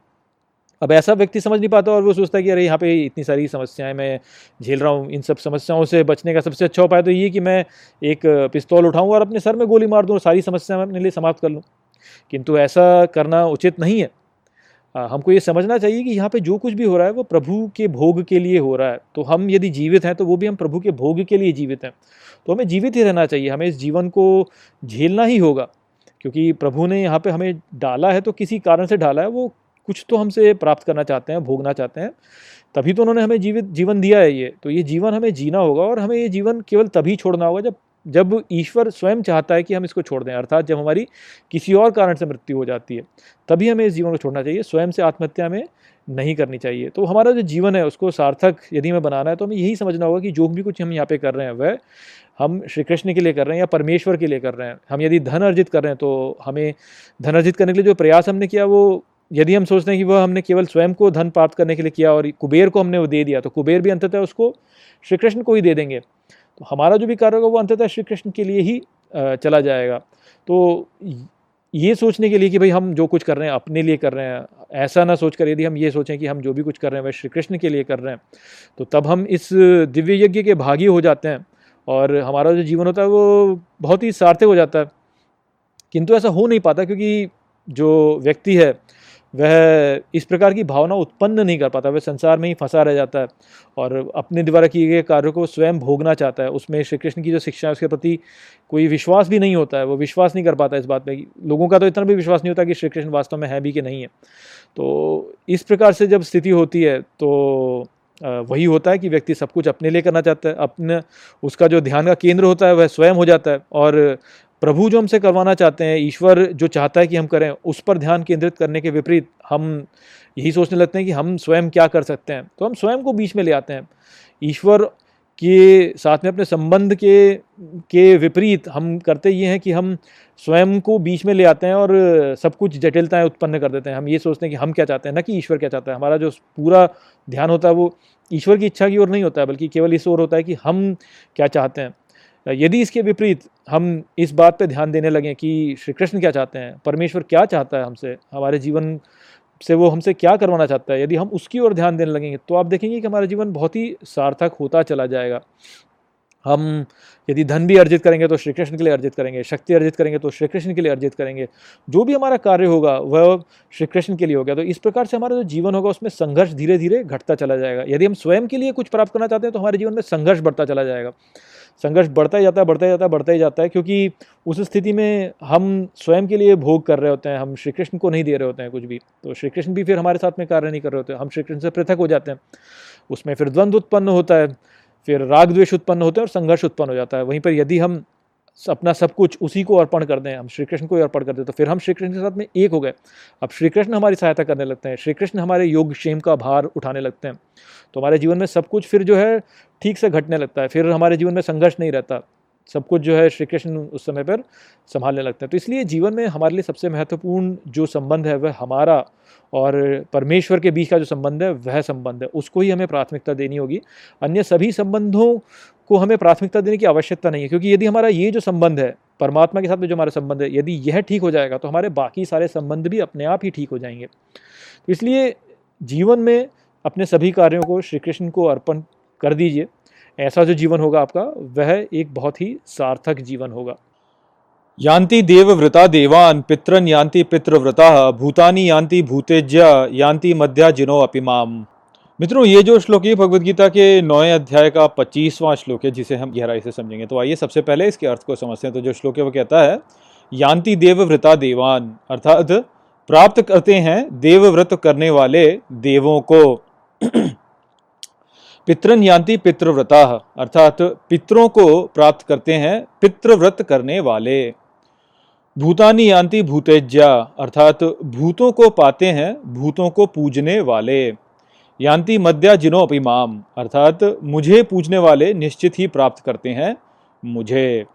अब ऐसा व्यक्ति समझ नहीं पाता और वो सोचता है कि अरे यहाँ पे इतनी सारी समस्याएँ मैं झेल रहा हूँ, इन सब समस्याओं से बचने का सबसे अच्छा उपाय तो ये कि मैं एक पिस्तौल उठाऊँ और अपने सर में गोली मार दूँ और सारी समस्या मैं अपने लिए समाप्त कर लूँ। किंतु ऐसा करना उचित नहीं है। हमको ये समझना चाहिए कि यहाँ पे जो कुछ भी हो रहा है वो प्रभु के भोग के लिए हो रहा है। तो हम यदि जीवित हैं तो वो भी हम प्रभु के भोग के लिए जीवित हैं। तो हमें जीवित ही रहना चाहिए, हमें इस जीवन को झेलना ही होगा। क्योंकि प्रभु ने यहाँ पे हमें डाला है तो किसी कारण से डाला है, वो कुछ तो हमसे प्राप्त करना चाहते हैं, भोगना चाहते हैं, तभी तो उन्होंने हमें जीवित, जीवन दिया है ये। तो ये जीवन हमें जीना होगा और हमें ये जीवन केवल तभी छोड़ना होगा जब जब ईश्वर स्वयं चाहता है कि हम इसको छोड़ दें, अर्थात जब हमारी किसी और कारण से मृत्यु हो जाती है, तभी हमें इस जीवन को छोड़ना चाहिए, स्वयं से आत्महत्या में नहीं करनी चाहिए। तो हमारा जो जीवन है, उसको सार्थक यदि हमें बनाना है तो हमें यही समझना होगा कि जो भी कुछ हम यहाँ पे कर रहे हैं, वह हम श्री कृष्ण के लिए कर रहे हैं या परमेश्वर के लिए कर रहे हैं। हम यदि धन अर्जित कर रहे हैं तो हमें धन अर्जित करने के लिए जो प्रयास हमने किया, वो यदि हम सोचते हैं कि वह हमने केवल स्वयं को धन प्राप्त करने के लिए किया और कुबेर को हमने वो दे दिया तो कुबेर भी अंततः उसको श्री कृष्ण को ही दे देंगे। तो हमारा जो भी कार्य होगा वो अंततः श्री कृष्ण के लिए ही चला जाएगा। तो ये सोचने के लिए कि भाई हम जो कुछ कर रहे हैं, अपने लिए कर रहे हैं, ऐसा ना सोच कर यदि हम ये सोचें कि हम जो भी कुछ कर रहे हैं, वह श्री कृष्ण के लिए कर रहे हैं तो तब हम इस दिव्य यज्ञ के भागी हो जाते हैं और हमारा जो जीवन होता है वो बहुत ही सार्थक हो जाता है। किंतु ऐसा हो नहीं पाता क्योंकि जो व्यक्ति है वह इस प्रकार की भावना उत्पन्न नहीं कर पाता, वह संसार में ही फंसा रह जाता है और अपने द्वारा किए गए कार्यों को स्वयं भोगना चाहता है। उसमें श्री कृष्ण की जो शिक्षा है, उसके प्रति कोई विश्वास भी नहीं होता है, वो विश्वास नहीं कर पाता इस बात पर लोगों का तो इतना भी विश्वास नहीं होता कि श्री कृष्ण वास्तव में है भी कि नहीं है। तो इस प्रकार से जब स्थिति होती है तो वही होता है कि व्यक्ति सब कुछ अपने लिए करना चाहता है, अपने, उसका जो ध्यान का केंद्र होता है, वह स्वयं हो जाता है और प्रभु जो हमसे करवाना चाहते हैं, ईश्वर जो चाहता है कि हम करें, उस पर ध्यान केंद्रित करने के विपरीत हम यही सोचने लगते हैं कि हम स्वयं क्या कर सकते हैं। तो हम स्वयं को बीच में ले आते हैं। ईश्वर के साथ में अपने संबंध के के विपरीत हम करते ये हैं कि हम स्वयं को बीच में ले आते हैं और सब कुछ जटिलताएँ उत्पन्न कर देते हैं। हम ये सोचते हैं कि हम क्या चाहते हैं, ना कि ईश्वर क्या चाहता है। हमारा जो पूरा ध्यान होता है वो ईश्वर की इच्छा की ओर नहीं होता है, बल्कि केवल इस ओर होता है कि हम क्या चाहते हैं। यदि इसके विपरीत हम इस बात पे ध्यान देने लगें कि श्री कृष्ण क्या चाहते हैं, परमेश्वर क्या चाहता है हमसे, हमारे जीवन से वो हमसे क्या करवाना चाहता है, यदि हम उसकी ओर ध्यान देने लगेंगे तो आप देखेंगे कि हमारा जीवन बहुत ही सार्थक होता चला जाएगा। हम यदि धन भी अर्जित करेंगे तो श्री कृष्ण के लिए अर्जित करेंगे, शक्ति अर्जित करेंगे तो श्री कृष्ण के लिए अर्जित करेंगे, जो भी हमारा कार्य होगा वह श्री कृष्ण के लिए होगा तो इस प्रकार से हमारा जो जीवन होगा उसमें संघर्ष धीरे धीरे घटता चला जाएगा। यदि हम स्वयं के लिए कुछ प्राप्त करना चाहते हैं तो हमारे जीवन में संघर्ष बढ़ता चला जाएगा। संघर्ष बढ़ता ही जाता है, बढ़ता ही जाता है, बढ़ता ही जाता है, क्योंकि उस स्थिति में हम स्वयं के लिए भोग कर रहे होते हैं, हम श्री कृष्ण को नहीं दे रहे होते हैं कुछ भी। तो श्री कृष्ण भी फिर हमारे साथ में कार्य नहीं कर रहे होते हम श्री कृष्ण से पृथक हो जाते हैं। उसमें फिर द्वंद्व उत्पन्न होता है, फिर राग द्वेष उत्पन्न होते हैं और संघर्ष उत्पन्न हो जाता है। वहीं पर यदि हम अपना सब कुछ उसी को अर्पण कर दें। हम श्री कृष्ण को ही अर्पण कर दें तो फिर हम श्री कृष्ण के साथ में एक हो गए। अब श्री कृष्ण हमारी सहायता करने लगते हैं। श्री कृष्ण हमारे योग क्षेम का भार उठाने लगते हैं। तो हमारे जीवन में सब कुछ फिर जो है, ठीक से घटने लगता है। फिर हमारे जीवन में संघर्ष नहीं रहता। सब कुछ जो है श्री कृष्ण उस समय पर संभालने लगते हैं। तो इसलिए जीवन में हमारे लिए सबसे महत्वपूर्ण जो संबंध है, वह हमारा और परमेश्वर के बीच का जो संबंध है, वह संबंध है। उसको ही हमें प्राथमिकता देनी होगी। अन्य सभी संबंधों को हमें प्राथमिकता देने की आवश्यकता नहीं है, क्योंकि यदि हमारा ये जो संबंध है, परमात्मा के साथ में जो हमारा संबंध है, यदि यह ठीक हो जाएगा तो हमारे बाकी सारे संबंध भी अपने आप ही ठीक हो जाएँगे। तो इसलिए जीवन में अपने सभी कार्यों को श्री कृष्ण को अर्पण कर दीजिए। ऐसा जो जीवन होगा आपका, वह एक बहुत ही सार्थक जीवन होगा। यान्ति देवव्रता देवान, पितरन यान्ति पितृव्रता, भूतानी यान्ति भूतेज्या, यान्ति मध्या जिनो अपिमाम मित्रों, ये जो श्लोक है भगवद गीता के नौवें अध्याय का पच्चीसवां श्लोक है, जिसे हम गहराई से समझेंगे। तो आइए सबसे पहले इसके अर्थ को समझते हैं। तो जो श्लोक है, वो कहता है, यान्ति देवव्रता देवान अर्थात प्राप्त करते हैं देवव्रत करने वाले देवों को। पितरन यान्ति पितृव्रता, अर्थात पितरों को प्राप्त करते हैं पितृव्रत करने वाले। भूतानी यान्ति भूतेज्या, अर्थात भूतों को पाते हैं, भूतों को पूजने वाले। यान्ति मध्या जिनो अपिमाम अर्थात मुझे पूजने वाले निश्चित ही प्राप्त करते हैं मुझे।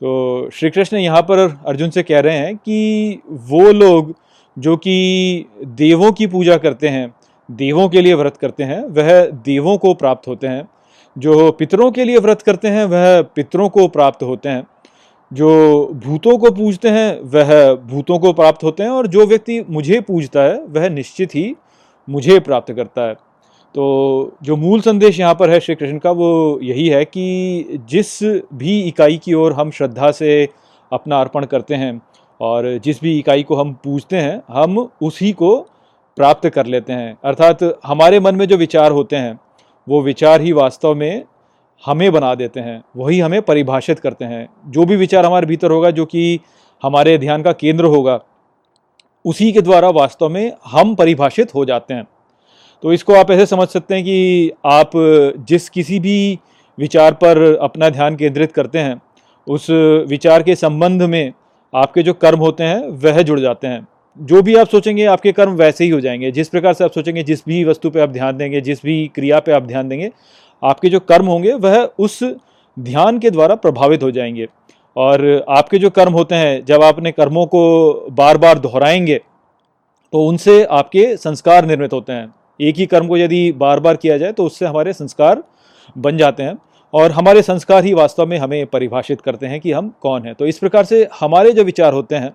तो श्री कृष्ण यहाँ पर अर्जुन से कह रहे हैं कि वो लोग जो कि देवों की पूजा करते हैं, देवों के लिए व्रत करते हैं, वह देवों को प्राप्त होते हैं। जो पितरों के लिए व्रत करते हैं, वह पितरों को प्राप्त होते हैं। जो भूतों को पूजते हैं, वह भूतों को प्राप्त होते हैं और जो व्यक्ति मुझे पूजता है, वह निश्चित ही मुझे प्राप्त करता है। तो जो मूल संदेश यहाँ पर है श्री कृष्ण का, वो यही है कि जिस भी इकाई की ओर हम श्रद्धा से अपना अर्पण करते हैं और जिस भी इकाई को हम पूजते हैं, हम उसी को प्राप्त कर लेते हैं। अर्थात हमारे मन में जो विचार होते हैं, वो विचार ही वास्तव में हमें बना देते हैं, वही हमें परिभाषित करते हैं। जो भी विचार हमारे भीतर होगा, जो कि हमारे ध्यान का केंद्र होगा उसी के द्वारा वास्तव में हम परिभाषित हो जाते हैं। तो इसको आप ऐसे समझ सकते हैं कि आप जिस किसी भी विचार पर अपना ध्यान केंद्रित करते हैं, उस विचार के संबंध में आपके जो कर्म होते हैं, वह जुड़ जाते हैं। जो भी आप सोचेंगे, आपके कर्म वैसे ही हो जाएँगे। जिस प्रकार से आप सोचेंगे, जिस भी वस्तु पे आप ध्यान देंगे, जिस भी क्रिया पे आप ध्यान देंगे, आपके जो कर्म होंगे, वह उस ध्यान के द्वारा प्रभावित हो जाएँगे। और आपके जो कर्म होते हैं, जब आप अपने कर्मों को बार बार दोहराएँगे तो उनसे आपके संस्कार निर्मित होते हैं। एक ही कर्म को यदि बार बार किया जाए तो उससे हमारे संस्कार बन जाते हैं और हमारे संस्कार ही वास्तव में हमें परिभाषित करते हैं कि हम कौन हैं। तो इस प्रकार से हमारे जो विचार होते हैं,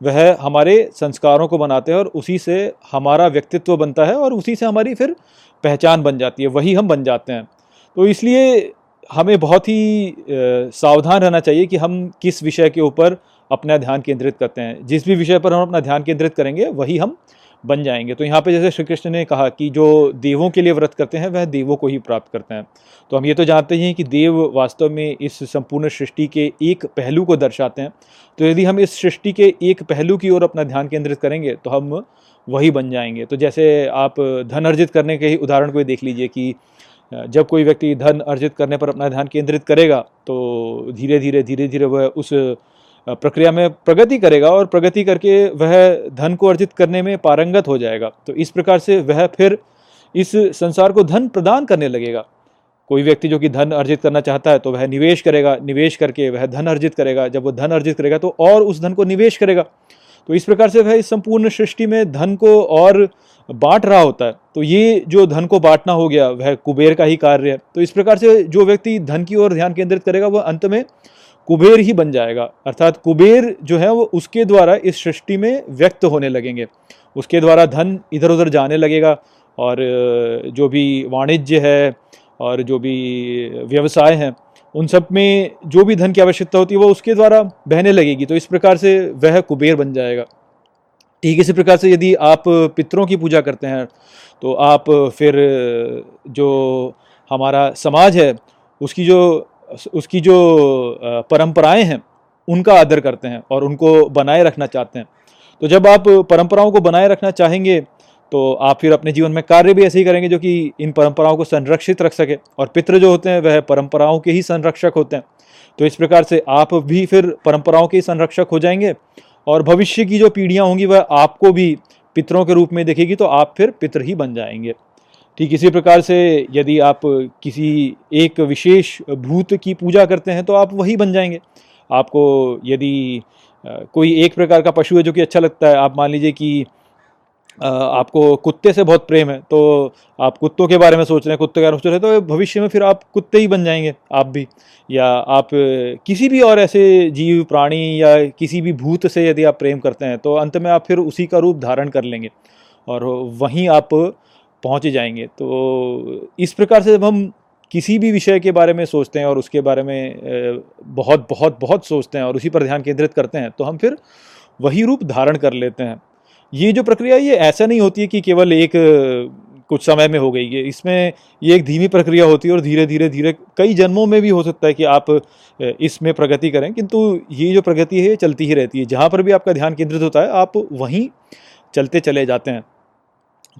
वह हमारे संस्कारों को बनाते हैं और उसी से हमारा व्यक्तित्व बनता है और उसी से हमारी फिर पहचान बन जाती है, वही हम बन जाते हैं। तो इसलिए हमें बहुत ही सावधान रहना चाहिए कि हम किस विषय के ऊपर अपना ध्यान केंद्रित करते हैं। जिस भी विषय पर हम अपना ध्यान केंद्रित करेंगे, वही हम बन जाएँगे। तो यहाँ पे जैसे श्री कृष्ण ने कहा कि जो देवों के लिए व्रत करते हैं, वह देवों को ही प्राप्त करते हैं। तो हम ये तो जानते ही हैं कि देव वास्तव में इस संपूर्ण सृष्टि के एक पहलू को दर्शाते हैं। तो यदि हम इस सृष्टि के एक पहलू की ओर अपना ध्यान केंद्रित करेंगे तो हम वही बन जाएँगे। तो जैसे आप धन अर्जित करने के ही उदाहरण को देख लीजिए कि जब कोई व्यक्ति धन अर्जित करने पर अपना ध्यान केंद्रित करेगा तो धीरे धीरे धीरे धीरे वह उस प्रक्रिया में प्रगति करेगा और प्रगति करके वह धन को अर्जित करने में पारंगत हो जाएगा। तो इस प्रकार से वह फिर इस संसार को धन प्रदान करने लगेगा। कोई व्यक्ति जो कि धन अर्जित करना चाहता है तो वह निवेश करेगा, निवेश करके वह धन अर्जित करेगा। जब वह धन अर्जित करेगा तो और उस धन को निवेश करेगा। तो इस प्रकार से वह इस संपूर्ण सृष्टि में धन को और बांट रहा होता है। तो ये जो धन को बांटना हो गया, वह कुबेर का ही कार्य है। तो इस प्रकार से जो व्यक्ति धन की ओर ध्यान केंद्रित करेगा, वह अंत में कुबेर ही बन जाएगा। अर्थात कुबेर जो है, वो उसके द्वारा इस सृष्टि में व्यक्त होने लगेंगे। उसके द्वारा धन इधर उधर जाने लगेगा और जो भी वाणिज्य है और जो भी व्यवसाय हैं उन सब में जो भी धन की आवश्यकता होती है, वो उसके द्वारा बहने लगेगी। तो इस प्रकार से वह कुबेर बन जाएगा। ठीक इसी प्रकार से यदि आप पितरों की पूजा करते हैं तो आप फिर जो हमारा समाज है, उसकी जो उसकी जो परंपराएँ हैं, उनका आदर करते हैं और उनको बनाए रखना चाहते हैं। तो जब आप परंपराओं को बनाए रखना चाहेंगे तो आप फिर अपने जीवन में कार्य भी ऐसे ही करेंगे जो कि इन परंपराओं को संरक्षित रख सके। और पितृ जो होते हैं, वह परंपराओं के ही संरक्षक होते हैं। तो इस प्रकार से आप भी फिर परंपराओं के ही संरक्षक हो जाएँगे और भविष्य की जो पीढ़ियाँ होंगी, वह आपको भी पितरों के रूप में देखेगी तो आप फिर पितर ही बन जाएँगे। ठीक इसी प्रकार से यदि आप किसी एक विशेष भूत की पूजा करते हैं तो आप वही बन जाएँगे। आपको यदि कोई एक प्रकार का पशु है जो कि अच्छा लगता है, आप मान लीजिए कि आपको कुत्ते से बहुत प्रेम है तो आप कुत्तों के बारे में सोच रहे हैं, कुत्ते के बारे में सोच रहे हैं तो भविष्य में फिर आप कुत्ते ही बन जाएँगे, आप भी। या आप किसी भी और ऐसे जीव, प्राणी या किसी भी भूत से यदि आप प्रेम करते हैं तो अंत में आप फिर उसी का रूप धारण कर लेंगे और वहीं आप पहुँच जाएँगे। तो इस प्रकार से जब हम किसी भी विषय के बारे में सोचते हैं और उसके बारे में बहुत बहुत बहुत सोचते हैं और उसी पर ध्यान केंद्रित करते हैं तो हम फिर वही रूप धारण कर लेते हैं। ये जो प्रक्रिया ये ऐसा नहीं होती है कि केवल एक कुछ समय में हो गई। है इसमें ये एक धीमी प्रक्रिया होती है और धीरे धीरे धीरे कई जन्मों में भी हो सकता है कि आप इसमें प्रगति करें, किंतु ये जो प्रगति है, ये चलती ही रहती है। जहाँ पर भी आपका ध्यान केंद्रित होता है, आप वहीं चलते चले जाते हैं।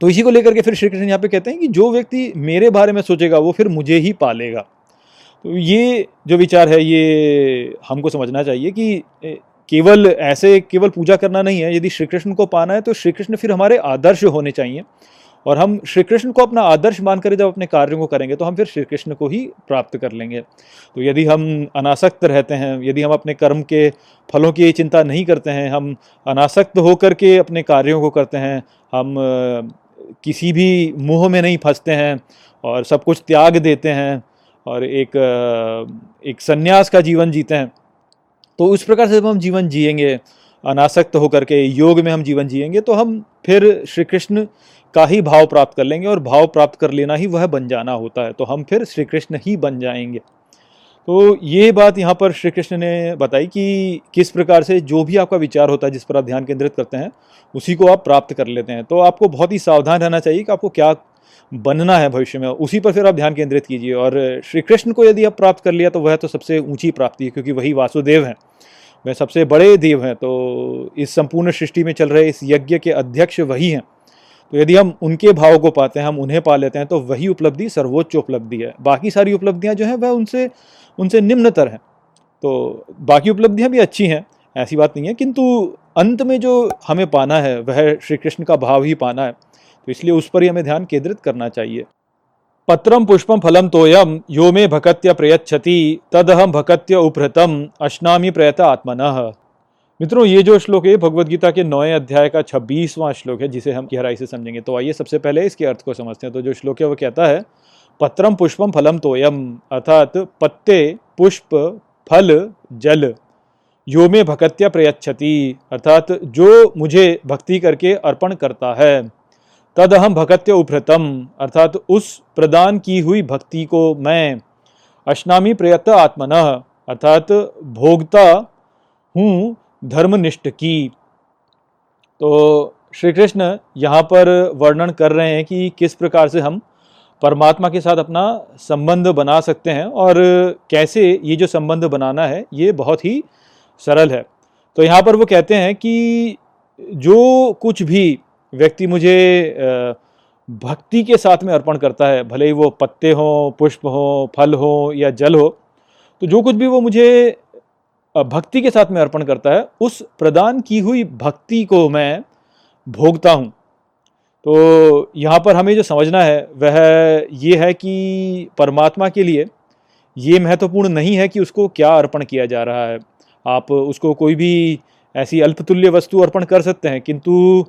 तो इसी को लेकर के फिर श्री कृष्ण यहाँ पे कहते हैं कि जो व्यक्ति मेरे बारे में सोचेगा, वो फिर मुझे ही पालेगा। तो ये जो विचार है, ये हमको समझना चाहिए कि केवल ऐसे, केवल पूजा करना नहीं है। यदि श्री कृष्ण को पाना है तो श्री कृष्ण फिर हमारे आदर्श होने चाहिए। और हम श्री कृष्ण को अपना आदर्श मानकर जब अपने कार्यों को करेंगे तो हम फिर श्री कृष्ण को ही प्राप्त कर लेंगे। तो यदि हम अनासक्त रहते हैं, यदि हम अपने कर्म के फलों की चिंता नहीं करते हैं, हम अनासक्त होकर के अपने कार्यों को करते हैं, हम किसी भी मुँह में नहीं फंसते हैं और सब कुछ त्याग देते हैं और एक एक संन्यास का जीवन जीते हैं तो उस प्रकार से जब हम जीवन जिएँगे, अनासक्त होकर के, योग में हम जीवन जिएँगे तो हम फिर श्री कृष्ण का ही भाव प्राप्त कर लेंगे और भाव प्राप्त कर लेना ही वह बन जाना होता है। तो हम फिर श्री कृष्ण ही बन जाएँगे। तो ये बात यहाँ पर श्री कृष्ण ने बताई कि किस प्रकार से जो भी आपका विचार होता है, जिस पर आप ध्यान केंद्रित करते हैं, उसी को आप प्राप्त कर लेते हैं। तो आपको बहुत ही सावधान रहना चाहिए कि आपको क्या बनना है भविष्य में। उसी पर फिर आप ध्यान केंद्रित कीजिए। और श्री कृष्ण को यदि आप प्राप्त कर लिया तो वह तो सबसे ऊँची प्राप्ति है, क्योंकि वही वासुदेव हैं। वह सबसे बड़े देव हैं तो इस संपूर्ण सृष्टि में चल रहे इस यज्ञ के अध्यक्ष वही हैं। तो यदि हम उनके भाव को पाते हैं, हम उन्हें पा लेते हैं तो वही उपलब्धि, सर्वोच्च उपलब्धि है। बाकी सारी उपलब्धियाँ जो हैं, वह उनसे उनसे निम्नतर हैं। तो बाकी उपलब्धियाँ भी अच्छी हैं, ऐसी बात नहीं है, किंतु अंत में जो हमें पाना है, वह श्री कृष्ण का भाव ही पाना है। तो इसलिए उस पर ही हमें ध्यान केंद्रित करना चाहिए। पत्रम पुष्पम फलम तोयम यो मे भकत्य प्रयच्छति तदहम भकत्य उपहृतम, अश्नामी प्रयत आत्मन। मित्रों, ये जो श्लोक है भगवत गीता के नौए अध्याय का छब्बीसवां श्लोक है, जिसे हम गहराई से समझेंगे। तो आइए सबसे पहले इसके अर्थ को समझते हैं। तो जो श्लोक है, वो कहता है पत्रम पुष्पम फलम तोयम, अर्थात पत्ते, पुष्प, फल, जल, यो में भक्त्या प्रयच्छति, अर्थात जो मुझे भक्ति करके अर्पण करता है। तद हम भक्त्य उपृतम, अर्थात उस प्रदान की हुई भक्ति को मैं अश्नामी प्रयत आत्मन, अर्थात भोगता हूँ धर्मनिष्ठ की। तो श्री कृष्ण यहाँ पर वर्णन कर रहे हैं कि किस प्रकार से हम परमात्मा के साथ अपना संबंध बना सकते हैं और कैसे ये जो संबंध बनाना है, ये बहुत ही सरल है। तो यहाँ पर वो कहते हैं कि जो कुछ भी व्यक्ति मुझे भक्ति के साथ में अर्पण करता है, भले ही वो पत्ते हों, पुष्प हों, फल हो या जल हो तो जो कुछ भी वो मुझे भक्ति के साथ में अर्पण करता है, उस प्रदान की हुई भक्ति को मैं भोगता हूँ। तो यहाँ पर हमें जो समझना है, वह ये है कि परमात्मा के लिए ये महत्वपूर्ण नहीं है कि उसको क्या अर्पण किया जा रहा है। आप उसको कोई भी ऐसी अल्पतुल्य वस्तु अर्पण कर सकते हैं, किंतु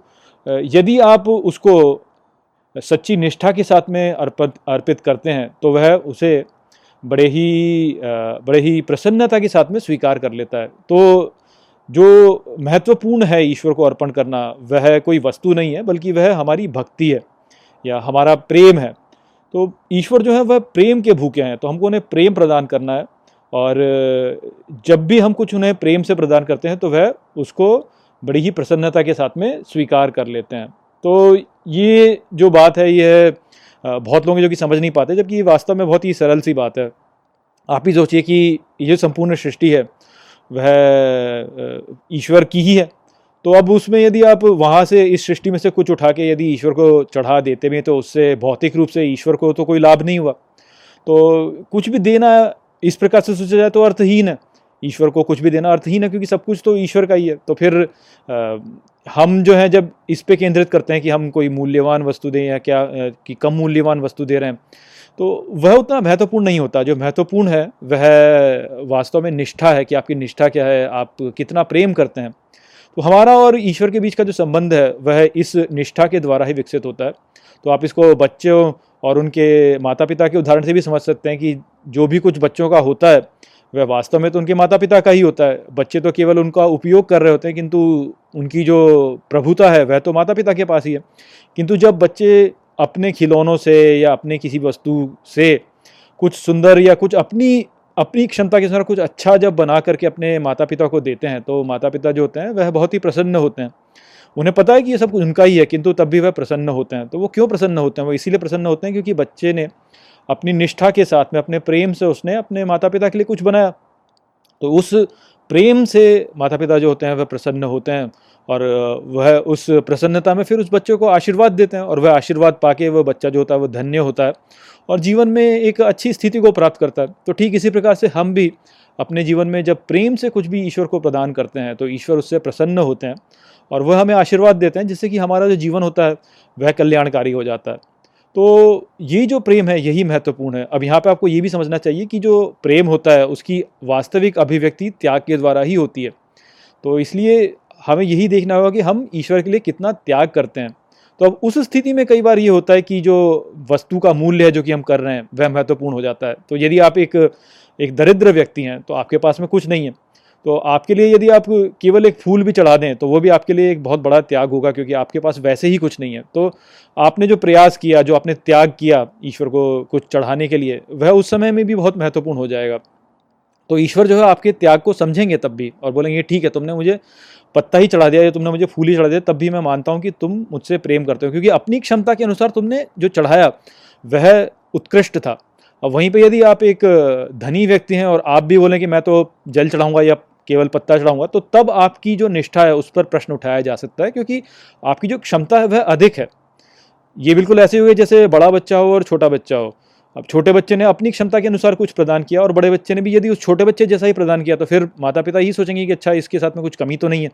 यदि आप उसको सच्ची निष्ठा के साथ में अर्पित अर्पित करते हैं तो वह उसे बड़े ही बड़े ही प्रसन्नता के साथ में स्वीकार कर लेता है। तो जो महत्वपूर्ण है ईश्वर को अर्पण करना, वह कोई वस्तु नहीं है, बल्कि वह हमारी भक्ति है या हमारा प्रेम है। तो ईश्वर जो है, वह प्रेम के भूखे हैं तो हमको उन्हें प्रेम प्रदान करना है। और जब भी हम कुछ उन्हें प्रेम से प्रदान करते हैं तो वह उसको बड़ी ही प्रसन्नता के साथ में स्वीकार कर लेते हैं। तो ये जो बात है यह बहुत लोग जो कि समझ नहीं पाते, जबकि ये वास्तव में बहुत ही सरल सी बात है। आप ही सोचिए कि ये संपूर्ण सृष्टि है, वह ईश्वर की ही है। तो अब उसमें यदि आप वहाँ से, इस सृष्टि में से कुछ उठा के यदि ईश्वर को चढ़ा देते भी तो उससे भौतिक रूप से ईश्वर को तो कोई लाभ नहीं हुआ। तो कुछ भी देना इस प्रकार से सोचा जाए तो अर्थहीन है। ईश्वर को कुछ भी देना अर्थहीन है क्योंकि सब कुछ तो ईश्वर का ही है। तो फिर आ, हम जो है जब इस पे केंद्रित करते हैं कि हम कोई मूल्यवान वस्तु दें या क्या कि कम मूल्यवान वस्तु दे रहे हैं तो वह उतना महत्वपूर्ण नहीं होता। जो महत्वपूर्ण है वह वास्तव में निष्ठा है कि आपकी निष्ठा क्या है आप कितना प्रेम करते हैं। तो हमारा और ईश्वर के बीच का जो संबंध है वह इस निष्ठा के द्वारा ही विकसित होता है। तो आप इसको बच्चों और उनके माता पिता के उदाहरण से भी समझ सकते हैं कि जो भी कुछ बच्चों का होता है वह वास्तव में तो उनके माता पिता का ही होता है। बच्चे तो केवल उनका उपयोग कर रहे होते हैं, किंतु उनकी जो प्रभुता है, वह तो माता पिता के पास ही है। किंतु जब बच्चे अपने खिलौनों से या अपने किसी वस्तु से कुछ सुंदर या कुछ अपनी अपनी क्षमता के अनुसार कुछ अच्छा जब बना करके अपने माता पिता को देते हैं तो माता पिता जो होते हैं, वह बहुत ही प्रसन्न होते हैं। उन्हें पता है कि ये सब कुछ उनका ही है, किंतु तब भी वह प्रसन्न होते हैं। तो वो क्यों प्रसन्न होते हैं? वो इसीलिए प्रसन्न होते हैं क्योंकि बच्चे ने अपनी निष्ठा के साथ में, अपने प्रेम से उसने अपने माता पिता के लिए कुछ बनाया। तो उस प्रेम से माता पिता जो होते हैं, वह प्रसन्न होते हैं और वह उस प्रसन्नता में फिर उस बच्चे को आशीर्वाद देते हैं और वह आशीर्वाद पाके वह बच्चा जो होता है, वह धन्य होता है और जीवन में एक अच्छी स्थिति को प्राप्त करता है। तो ठीक इसी प्रकार से हम भी अपने जीवन में जब प्रेम से कुछ भी ईश्वर को प्रदान करते हैं तो ईश्वर उससे प्रसन्न होते हैं और वह हमें आशीर्वाद देते हैं, जिससे कि हमारा जो जीवन होता है, वह कल्याणकारी हो जाता है। तो ये जो प्रेम है, यही महत्वपूर्ण है। अब यहाँ पे आपको ये भी समझना चाहिए कि जो प्रेम होता है, उसकी वास्तविक अभिव्यक्ति त्याग के द्वारा ही होती है। तो इसलिए हमें यही देखना होगा कि हम ईश्वर के लिए कितना त्याग करते हैं। तो अब उस स्थिति में कई बार ये होता है कि जो वस्तु का मूल्य है, जो कि हम कर रहे हैं, वह महत्वपूर्ण हो जाता है। तो यदि आप एक एक दरिद्र व्यक्ति हैं तो आपके पास में कुछ नहीं है। तो आपके लिए यदि आप केवल एक फूल भी चढ़ा दें तो वो भी आपके लिए एक बहुत बड़ा त्याग होगा, क्योंकि आपके पास वैसे ही कुछ नहीं है। तो आपने जो प्रयास किया, जो आपने त्याग किया ईश्वर को कुछ चढ़ाने के लिए, वह उस समय में भी बहुत महत्वपूर्ण हो जाएगा। तो ईश्वर जो है आपके त्याग को समझेंगे तब भी और बोलेंगे, ठीक है, तुमने मुझे पत्ता ही चढ़ा दिया या तुमने मुझे फूल ही चढ़ा दिया, तब भी मैं मानता हूँ कि तुम मुझसे प्रेम करते हो। क्योंकि अपनी क्षमता के अनुसार तुमने जो चढ़ाया, वह उत्कृष्ट था। अब वहीं पे यदि आप एक धनी व्यक्ति हैं और आप भी बोलें कि, मैं तो जल चढ़ाऊँगा या केवल पत्ता चढ़ाऊँगा तो तब आपकी जो निष्ठा है, उस पर प्रश्न उठाया जा सकता है, क्योंकि आपकी जो क्षमता है, वह अधिक है। ये बिल्कुल ऐसे हुए, जैसे बड़ा बच्चा हो और छोटा बच्चा हो। अब छोटे बच्चे ने अपनी क्षमता के अनुसार कुछ प्रदान किया, और बड़े बच्चे ने भी यदि उस छोटे बच्चे जैसा ही प्रदान किया तो फिर माता पिता ही सोचेंगे कि अच्छा इसके साथ में कुछ कमी तो नहीं है,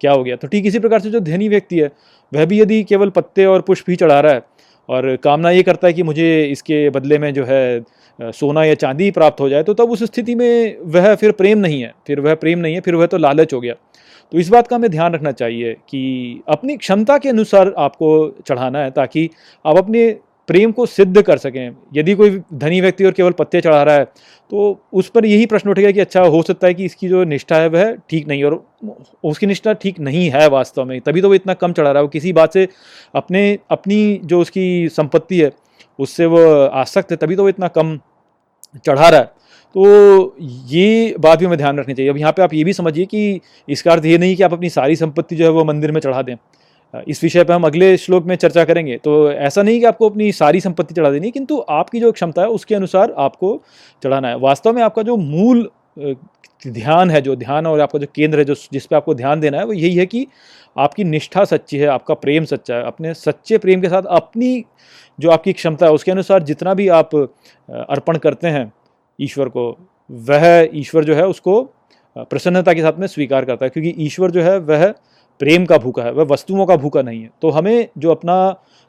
क्या हो गया? तो ठीक इसी प्रकार से जो धनी व्यक्ति है, वह भी यदि केवल पत्ते और पुष्प ही चढ़ा रहा है, और कामना ये करता है कि मुझे इसके बदले में जो है सोना या चांदी प्राप्त हो जाए तो तब उस स्थिति में वह फिर प्रेम नहीं है, फिर वह प्रेम नहीं है, फिर वह तो लालच हो गया। तो इस बात का हमें ध्यान रखना चाहिए कि अपनी क्षमता के अनुसार आपको चढ़ाना है ताकि आप अपने प्रेम को सिद्ध कर सकें। यदि कोई धनी व्यक्ति और केवल पत्ते चढ़ा रहा है तो उस पर यही प्रश्न उठेगा कि अच्छा हो सकता है कि इसकी जो निष्ठा है वह ठीक नहीं और उसकी निष्ठा ठीक नहीं है वास्तव में, तभी तो वो इतना कम चढ़ा रहा है। वो किसी बात से अपने, अपनी जो उसकी संपत्ति है उससे वो आसक्त है, तभी तो वो इतना कम चढ़ा रहा है। तो ये बात भी हमें ध्यान रखनी चाहिए। अब यहाँ पे आप ये भी समझिए कि इसका अर्थ ये नहीं कि आप अपनी सारी संपत्ति जो है वो मंदिर में चढ़ा दें। इस विषय पर हम अगले श्लोक में चर्चा करेंगे। तो ऐसा नहीं कि आपको अपनी सारी संपत्ति चढ़ा देनी किंतु आपकी जो क्षमता है, उसके अनुसार आपको चढ़ाना है। वास्तव में आपका जो मूल ध्यान है, जो ध्यान और आपका जो केंद्र है, जो जिस पे आपको ध्यान देना है, वो यही है कि आपकी निष्ठा सच्ची है, आपका प्रेम सच्चा है। अपने सच्चे प्रेम के साथ अपनी जो आपकी क्षमता है, उसके अनुसार जितना भी आप अर्पण करते हैं ईश्वर को, वह ईश्वर जो है उसको प्रसन्नता के साथ में स्वीकार करता है। क्योंकि ईश्वर जो है, वह प्रेम का भूखा है, वह वस्तुओं का भूखा नहीं है। तो हमें जो अपना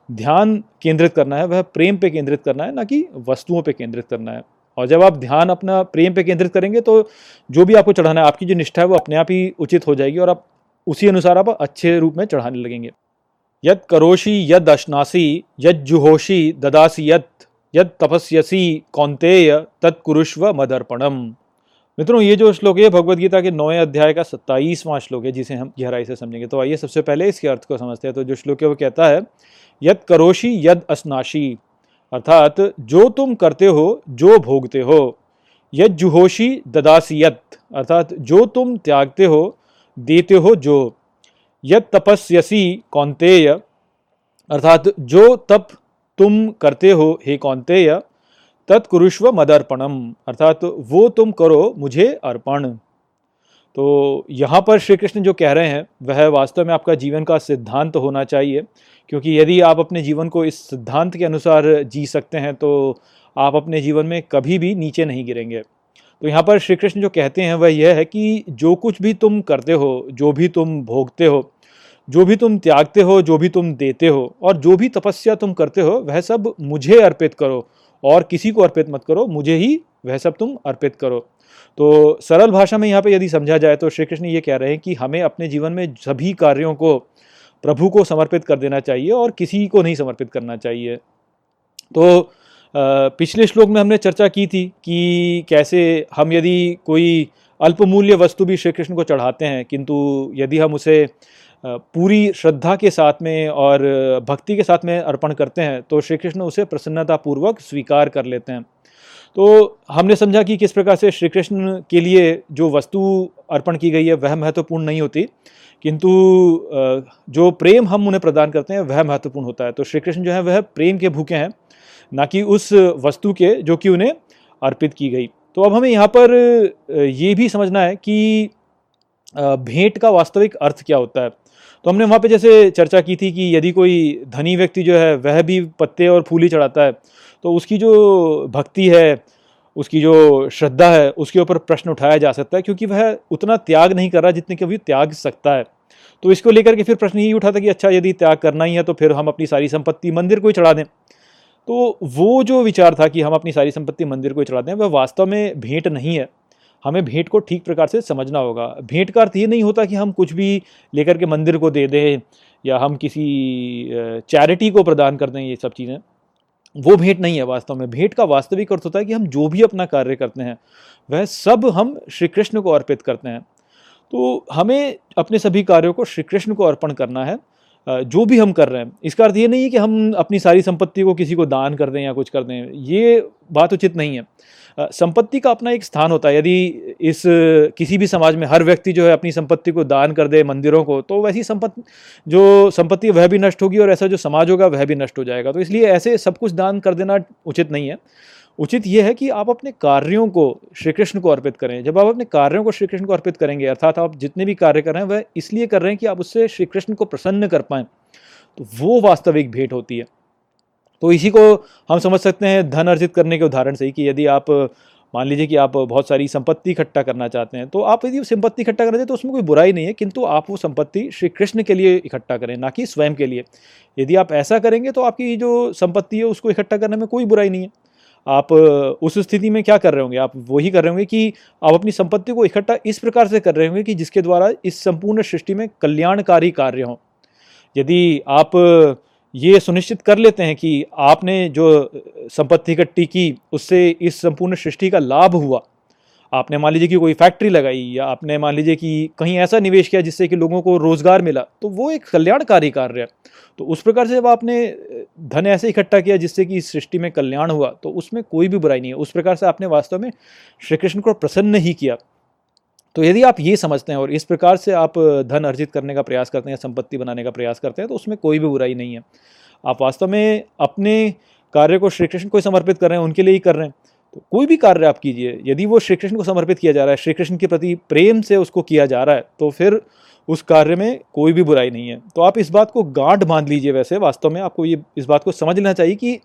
ध्यान केंद्रित करना है, वह प्रेम पे केंद्रित करना है, ना कि वस्तुओं पे केंद्रित करना है। और जब आप ध्यान अपना प्रेम पे केंद्रित करेंगे तो जो भी आपको चढ़ाना है, आपकी जो निष्ठा है, वो अपने आप ही उचित हो जाएगी और आप उसी अनुसार आप अच्छे रूप में चढ़ाने लगेंगे। यद करोशी यद अश्नासी, यद ददासी यद यद तपस्यसी कौंतेय तत्कुरुष्व मदर्पणम। मित्रों, ये जो श्लोक है भगवत गीता के नौवें अध्याय का सत्ताईसवां श्लोक है, जिसे हम गहराई से समझेंगे। तो आइए सबसे पहले इसके अर्थ को समझते हैं। तो जो श्लोक है, वो कहता है यद करोशी यद अस्नाशी अर्थात जो तुम करते हो, जो भोगते हो, यद जुहोशी ददासी यत, अर्थात जो तुम त्यागते हो, देते हो जो। यद तपस्यसी कौंतेय अर्थात जो तप तुम करते हो, हे कौंतेय तत्कुरुष्व मदर्पणम। अर्थात वो तुम करो, मुझे अर्पण। तो यहाँ पर श्री कृष्ण जो कह रहे हैं, वह वास्तव में आपका जीवन का सिद्धांत तो होना चाहिए, क्योंकि यदि आप अपने जीवन को इस सिद्धांत के अनुसार जी सकते हैं तो आप अपने जीवन में कभी भी नीचे नहीं गिरेंगे। तो यहाँ पर श्री कृष्ण जो कहते हैं, वह यह है कि जो कुछ भी तुम करते हो, जो भी तुम भोगते हो जो भी तुम त्यागते हो, जो भी तुम देते हो, और जो भी तपस्या तुम करते हो, वह सब मुझे अर्पित करो, और किसी को अर्पित मत करो, मुझे ही वह सब तुम अर्पित करो। तो सरल भाषा में यहाँ पे यदि समझा जाए तो श्री कृष्ण ये कह रहे हैं कि हमें अपने जीवन में सभी कार्यों को, प्रभु को समर्पित कर देना चाहिए, और किसी को नहीं समर्पित करना चाहिए। तो पिछले श्लोक में हमने चर्चा की थी कि कैसे हम यदि कोई अल्पमूल्य वस्तु भी श्री कृष्ण को चढ़ाते हैं, किंतु यदि हम उसे पूरी श्रद्धा के साथ में और भक्ति के साथ में अर्पण करते हैं तो श्री कृष्ण उसे प्रसन्नतापूर्वक स्वीकार कर लेते हैं। तो हमने समझा कि किस प्रकार से श्री कृष्ण के लिए जो वस्तु अर्पण की गई है, वह महत्वपूर्ण नहीं होती। किंतु जो प्रेम हम उन्हें प्रदान करते हैं, वह महत्वपूर्ण होता है। तो श्री कृष्ण जो है, वह प्रेम के भूखे हैं, ना कि उस वस्तु के जो कि उन्हें अर्पित की गई। तो अब हमें यहाँ पर ये भी समझना है कि भेंट का वास्तविक अर्थ क्या होता है। तो हमने वहाँ पे जैसे चर्चा की थी कि यदि कोई धनी व्यक्ति जो है, वह भी पत्ते और फूल ही चढ़ाता है तो उसकी जो भक्ति है, उसकी जो श्रद्धा है, उसके ऊपर प्रश्न उठाया जा सकता है, क्योंकि वह उतना त्याग नहीं कर रहा जितने कभी त्याग सकता है। तो इसको लेकर के फिर प्रश्न यही उठा था कि अच्छा यदि त्याग करना ही है तो फिर हम अपनी सारी संपत्ति मंदिर को ही चढ़ा दें। तो वो जो विचार था कि हम अपनी सारी संपत्ति मंदिर को ही चढ़ा दें, वह वास्तव में भेंट नहीं है। हमें भेंट को ठीक प्रकार से समझना होगा। भेंट का अर्थ ये नहीं होता कि हम कुछ भी लेकर के मंदिर को दे दें या हम किसी चैरिटी को प्रदान कर दें, ये सब चीज़ें। वो भेंट नहीं है वास्तव में। भेंट का वास्तविक अर्थ होता है कि हम जो भी अपना कार्य करते हैं, वह सब हम श्री कृष्ण को अर्पित करते हैं। तो हमें अपने सभी कार्यों को श्री कृष्ण को अर्पण करना है जो भी हम कर रहे हैं। इसका अर्थ ये नहीं है कि हम अपनी सारी संपत्ति को किसी को दान कर दें या कुछ कर दें, ये बात उचित नहीं है। संपत्ति का अपना एक स्थान होता है। यदि इस किसी भी समाज में हर व्यक्ति जो है अपनी संपत्ति को दान कर दे मंदिरों को तो वैसी संपत्ति जो संपत्ति वह भी नष्ट होगी और ऐसा जो समाज होगा, वह भी नष्ट हो जाएगा। तो इसलिए ऐसे सब कुछ दान कर देना उचित नहीं है। उचित यह है कि आप अपने कार्यों को श्री कृष्ण को अर्पित करें। जब आप अपने कार्यों को श्री कृष्ण को अर्पित करेंगे, अर्थात आप जितने भी कार्य कर रहे हैं, वह इसलिए कर रहे हैं कि आप उससे श्री कृष्ण को प्रसन्न कर पाएँ तो वो वास्तविक भेंट होती है। तो इसी को हम समझ सकते हैं, धन अर्जित करने के उदाहरण से ही कि यदि आप, मान लीजिए कि आप बहुत सारी संपत्ति इकट्ठा करना चाहते हैं तो आप यदि संपत्ति इकट्ठा करते हैं तो उसमें कोई बुराई नहीं है, किंतु आप वो संपत्ति श्री कृष्ण के लिए इकट्ठा करें, ना कि स्वयं के लिए। यदि आप ऐसा करेंगे तो आपकी जो संपत्ति है उसको इकट्ठा करने में कोई बुराई नहीं है। आप उस स्थिति में क्या कर रहे होंगे? आप वही कर रहे होंगे कि आप अपनी संपत्ति को इकट्ठा इस प्रकार से कर रहे होंगे कि जिसके द्वारा इस संपूर्ण सृष्टि में कल्याणकारी कार्य हों। यदि आप ये सुनिश्चित कर लेते हैं कि आपने जो संपत्ति इकट्ठी की, उससे इस संपूर्ण सृष्टि का लाभ हुआ। आपने मान लीजिए कि कोई फैक्ट्री लगाई या आपने मान लीजिए कि कहीं ऐसा निवेश किया जिससे कि लोगों को रोज़गार मिला तो वो एक कल्याणकारी कार्य है। तो उस प्रकार से जब आपने धन ऐसे इकट्ठा किया जिससे कि इस सृष्टि में कल्याण हुआ तो उसमें कोई भी बुराई नहीं है। उस प्रकार से आपने वास्तव में श्री कृष्ण को प्रसन्न ही किया। तो यदि आप ये समझते हैं और इस प्रकार से आप धन अर्जित करने का प्रयास करते हैं संपत्ति बनाने का प्रयास करते हैं तो उसमें कोई भी बुराई नहीं है। आप वास्तव में अपने कार्य को श्री कृष्ण को समर्पित कर रहे हैं, उनके लिए ही कर रहे हैं। तो कोई भी कार्य आप कीजिए, यदि वो श्री कृष्ण को समर्पित किया जा रहा है, श्री कृष्ण के प्रति प्रेम से उसको किया जा रहा है तो फिर उस कार्य में कोई भी बुराई नहीं है। तो आप इस बात को गांठ बाँध लीजिए वैसे, वास्तव में आपको ये, इस बात को समझ लेना चाहिए कि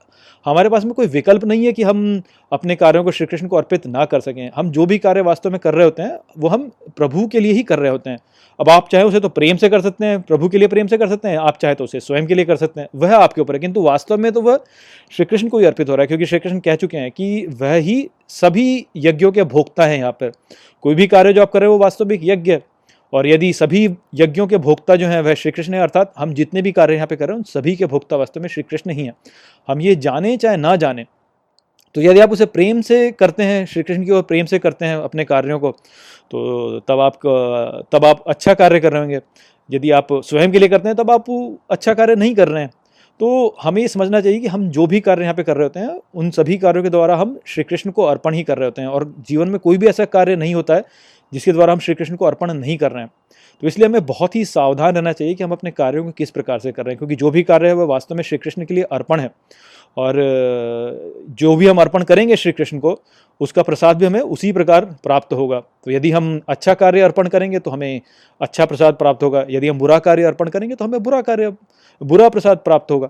हमारे पास में कोई विकल्प नहीं है कि हम अपने कार्यों को श्री कृष्ण को अर्पित ना कर सकें। हम जो भी कार्य वास्तव में कर रहे होते हैं, वो हम प्रभु के लिए ही कर रहे होते हैं। अब आप चाहे उसे तो प्रेम से कर सकते हैं, प्रभु के लिए प्रेम से कर सकते हैं, आप चाहे तो उसे स्वयं के लिए कर सकते हैं, वह आपके ऊपर है। किंतु वास्तव में तो वह श्री कृष्ण को ही अर्पित हो रहा है, क्योंकि श्री कृष्ण कह चुके हैं कि वह ही सभी यज्ञों के भोक्ता हैं यहाँ पर। कोई भी कार्य जो आप कर रहे हो वास्तविक यज्ञ है। और यदि सभी यज्ञों के भोक्ता जो हैं वह श्री कृष्ण है, अर्थात हम जितने भी कार्य यहाँ पे कर रहे हैं, उन सभी के भोक्ता वास्तव में श्री कृष्ण ही हैं। हम ये जाने चाहे ना जाने तो यदि आप उसे प्रेम से करते हैं श्री कृष्ण की ओर प्रेम से करते हैं अपने कार्यों को तो तब आप तब आप अच्छा कार्य कर रहे होंगे। यदि आप स्वयं के लिए करते हैं, तब आप अच्छा कार्य नहीं कर रहे हैं। तो हमें ये समझना चाहिए कि हम जो भी कार्य यहाँ पे कर रहे होते हैं, उन सभी कार्यों के द्वारा हम श्री कृष्ण को अर्पण ही कर रहे होते हैं। और जीवन में कोई भी ऐसा कार्य नहीं होता है जिसके द्वारा हम श्री कृष्ण को अर्पण नहीं कर रहे हैं। तो इसलिए हमें बहुत ही सावधान रहना चाहिए कि हम अपने कार्यों को किस प्रकार से कर रहे हैं, क्योंकि जो भी कार्य है, वह वास्तव में श्री कृष्ण के लिए अर्पण है। और जो भी हम अर्पण करेंगे श्री कृष्ण को, उसका प्रसाद भी हमें उसी प्रकार प्राप्त होगा। तो यदि हम अच्छा कार्य अर्पण करेंगे तो हमें अच्छा प्रसाद प्राप्त होगा। यदि हम बुरा कार्य अर्पण करेंगे तो हमें बुरा कार्य, बुरा प्रसाद प्राप्त होगा।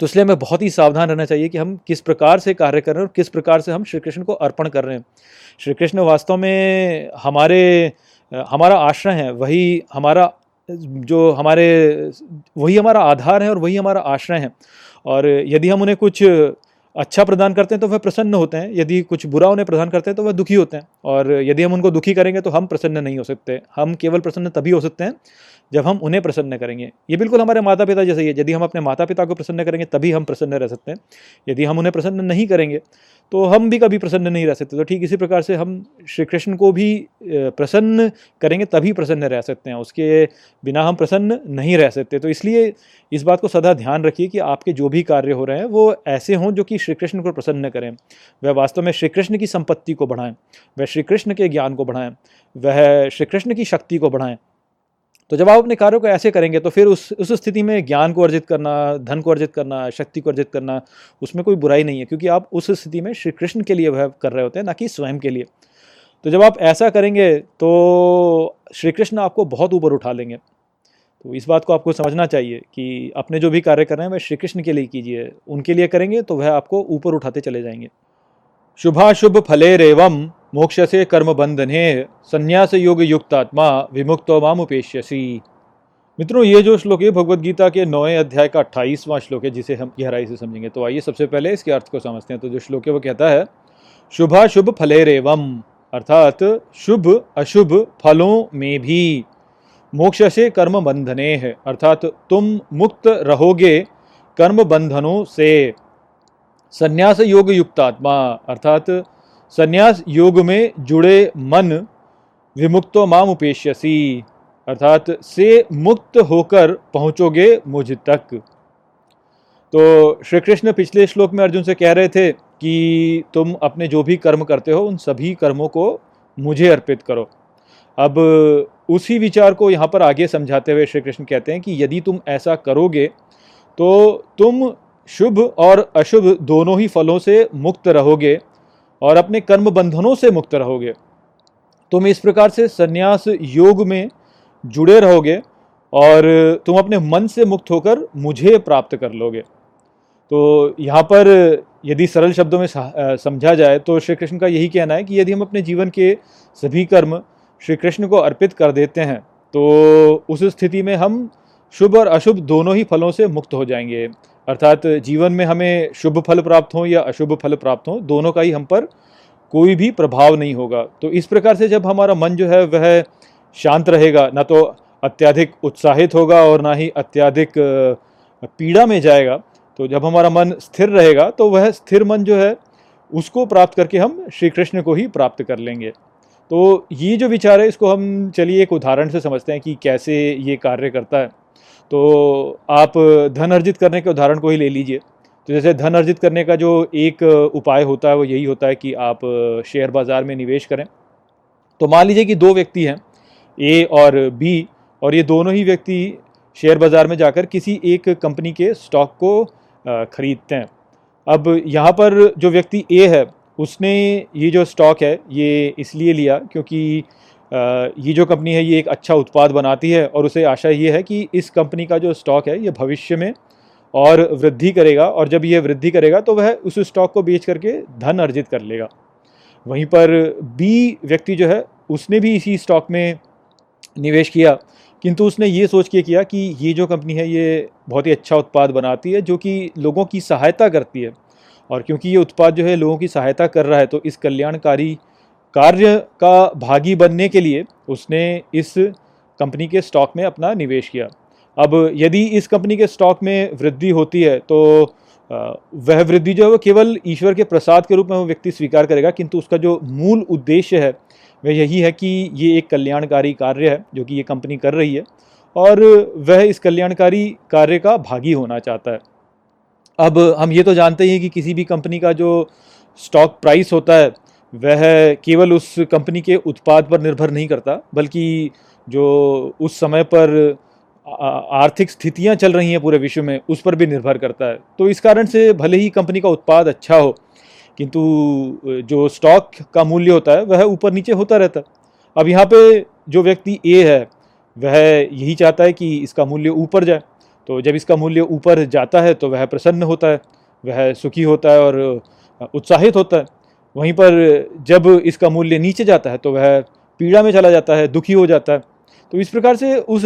तो इसलिए हमें बहुत ही सावधान रहना चाहिए कि हम किस प्रकार से कार्य कर रहे हैं और किस प्रकार से हम श्री कृष्ण को अर्पण कर रहे हैं। श्री कृष्ण वास्तव में हमारे, हमारा आश्रय है, वही हमारा, जो हमारे, वही हमारा आधार है और वही हमारा आश्रय है। और यदि हम उन्हें कुछ अच्छा प्रदान करते हैं तो वह प्रसन्न होते हैं। यदि कुछ बुरा उन्हें प्रदान करते हैं तो वह दुखी होते हैं। और यदि हम उनको दुखी करेंगे तो हम प्रसन्न नहीं हो सकते। हम केवल प्रसन्न तभी हो सकते हैं जब हम उन्हें प्रसन्न करेंगे। ये बिल्कुल हमारे माता पिता जैसे ही है। यदि हम अपने माता पिता को प्रसन्न करेंगे तभी हम प्रसन्न रह सकते हैं। यदि हम उन्हें प्रसन्न नहीं करेंगे तो हम भी कभी प्रसन्न नहीं रह सकते। तो ठीक इसी प्रकार से हम श्री कृष्ण को भी प्रसन्न करेंगे, तभी प्रसन्न रह सकते हैं। उसके बिना हम प्रसन्न नहीं रह सकते। तो इसलिए इस बात को सदा ध्यान रखिए कि आपके जो भी कार्य हो रहे हैं, वो ऐसे हों जो कि श्री कृष्ण को प्रसन्न करें। वह वास्तव में श्री कृष्ण की संपत्ति को बढ़ाएँ, वह श्री कृष्ण के ज्ञान को बढ़ाएँ, वह श्री कृष्ण की शक्ति को बढ़ाएँ। तो जब आप अपने कार्यों को ऐसे करेंगे तो फिर उस उस स्थिति में ज्ञान को अर्जित करना, धन को अर्जित करना, शक्ति को अर्जित करना, उसमें कोई बुराई नहीं है, क्योंकि आप उस स्थिति में श्री कृष्ण के लिए वह कर रहे होते हैं, ना कि स्वयं के लिए। तो जब आप ऐसा करेंगे तो श्री कृष्ण आपको बहुत ऊपर उठा लेंगे। तो इस बात को आपको समझना चाहिए कि अपने जो भी कार्य कर रहे हैं, वह श्री कृष्ण के लिए कीजिए। उनके लिए करेंगे तो वह आपको ऊपर उठाते चले जाएँगे। शुभाशुभ फलेरेवम। मोक्ष से कर्म बंधने संन्यास योग युक्त आत्मा विमुक्त मामुपेश्यसी। मित्रों, ये जो श्लोक है भगवत गीता के नौवें अध्याय का अट्ठाईसवां श्लोक है, जिसे हम गहराई से समझेंगे। तो आइए सबसे पहले इसके अर्थ को समझते हैं। तो जो श्लोक है, वो कहता है शुभा शुभाशुभ फलेरेवम अर्थात शुभ, अशुभ फलों में भी मोक्ष से कर्म बंधने है। अर्थात तुम मुक्त रहोगे कर्म बंधनों से। संन्यास योग युक्त आत्मा अर्थात संन्यास योग में जुड़े मन विमुक्तो माम उपेश्यसी, अर्थात से मुक्त होकर पहुंचोगे मुझ तक। तो श्री कृष्ण पिछले श्लोक में अर्जुन से कह रहे थे कि तुम अपने जो भी कर्म करते हो, उन सभी कर्मों को मुझे अर्पित करो। अब उसी विचार को यहाँ पर आगे समझाते हुए श्री कृष्ण कहते हैं कि यदि तुम ऐसा करोगे तो तुम शुभ और अशुभ दोनों ही फलों से मुक्त रहोगे। और अपने कर्म बंधनों से मुक्त रहोगे। तुम इस प्रकार से संन्यास योग में जुड़े रहोगे और तुम अपने मन से मुक्त होकर मुझे प्राप्त कर लोगे। तो यहाँ पर यदि सरल शब्दों में समझा जाए तो श्री कृष्ण का यही कहना है कि यदि हम अपने जीवन के सभी कर्म श्री कृष्ण को अर्पित कर देते हैं तो उस स्थिति में हम शुभ और अशुभ दोनों ही फलों से मुक्त हो जाएँगे। अर्थात जीवन में हमें शुभ फल प्राप्त हों या अशुभ फल प्राप्त हों, दोनों का ही हम पर कोई भी प्रभाव नहीं होगा। तो इस प्रकार से जब हमारा मन जो है, वह शांत रहेगा, ना तो अत्याधिक उत्साहित होगा और ना ही अत्याधिक पीड़ा में जाएगा तो जब हमारा मन स्थिर रहेगा तो वह स्थिर मन जो है, उसको प्राप्त करके हम श्री कृष्ण को ही प्राप्त कर लेंगे। तो ये जो विचार है, इसको हम चलिए एक उदाहरण से समझते हैं कि कैसे ये कार्य करता है। तो आप धन अर्जित करने के उदाहरण को ही ले लीजिए। तो जैसे धन अर्जित करने का जो एक उपाय होता है, वो यही होता है कि आप शेयर बाज़ार में निवेश करें। तो मान लीजिए कि दो व्यक्ति हैं, ए और बी, और ये दोनों ही व्यक्ति शेयर बाज़ार में जाकर किसी एक कंपनी के स्टॉक को ख़रीदते हैं। अब यहाँ पर जो व्यक्ति ए है, उसने ये जो स्टॉक है, ये इसलिए लिया क्योंकि ये जो कंपनी है, ये एक अच्छा उत्पाद बनाती है और उसे आशा ये है कि इस कंपनी का जो स्टॉक है, ये भविष्य में और वृद्धि करेगा और जब ये वृद्धि करेगा तो वह उस स्टॉक को बेच करके धन अर्जित कर लेगा। वहीं पर बी व्यक्ति जो है, उसने भी इसी स्टॉक में निवेश किया, किंतु उसने ये सोच के किया कि ये जो कंपनी है, ये बहुत ही अच्छा उत्पाद बनाती है, जो कि लोगों की सहायता करती है। और क्योंकि ये उत्पाद जो है, लोगों की सहायता कर रहा है तो इस कल्याणकारी कार्य का भागी बनने के लिए उसने इस कंपनी के स्टॉक में अपना निवेश किया। अब यदि इस कंपनी के स्टॉक में वृद्धि होती है तो वह वृद्धि जो है वो केवल ईश्वर के प्रसाद के रूप में वो व्यक्ति स्वीकार करेगा, किंतु उसका जो मूल उद्देश्य है, वह यही है कि ये एक कल्याणकारी कार्य है, जो कि ये कंपनी कर रही है, और वह इस कल्याणकारी कार्य का भागी होना चाहता है। अब हम ये तो जानते ही हैं कि किसी भी कंपनी का जो स्टॉक प्राइस होता है वह केवल उस कंपनी के उत्पाद पर निर्भर नहीं करता, बल्कि जो उस समय पर आर्थिक स्थितियाँ चल रही हैं पूरे विश्व में, उस पर भी निर्भर करता है। तो इस कारण से भले ही कंपनी का उत्पाद अच्छा हो, किंतु जो स्टॉक का मूल्य होता है, वह ऊपर नीचे होता रहता है। अब यहाँ पे जो व्यक्ति ए है, वह यही चाहता है कि इसका मूल्य ऊपर जाए। तो जब इसका मूल्य ऊपर जाता है तो वह प्रसन्न होता है, वह सुखी होता है और उत्साहित होता है। वहीं पर जब इसका मूल्य नीचे जाता है तो वह पीड़ा में चला जाता है, दुखी हो जाता है। तो इस प्रकार से उस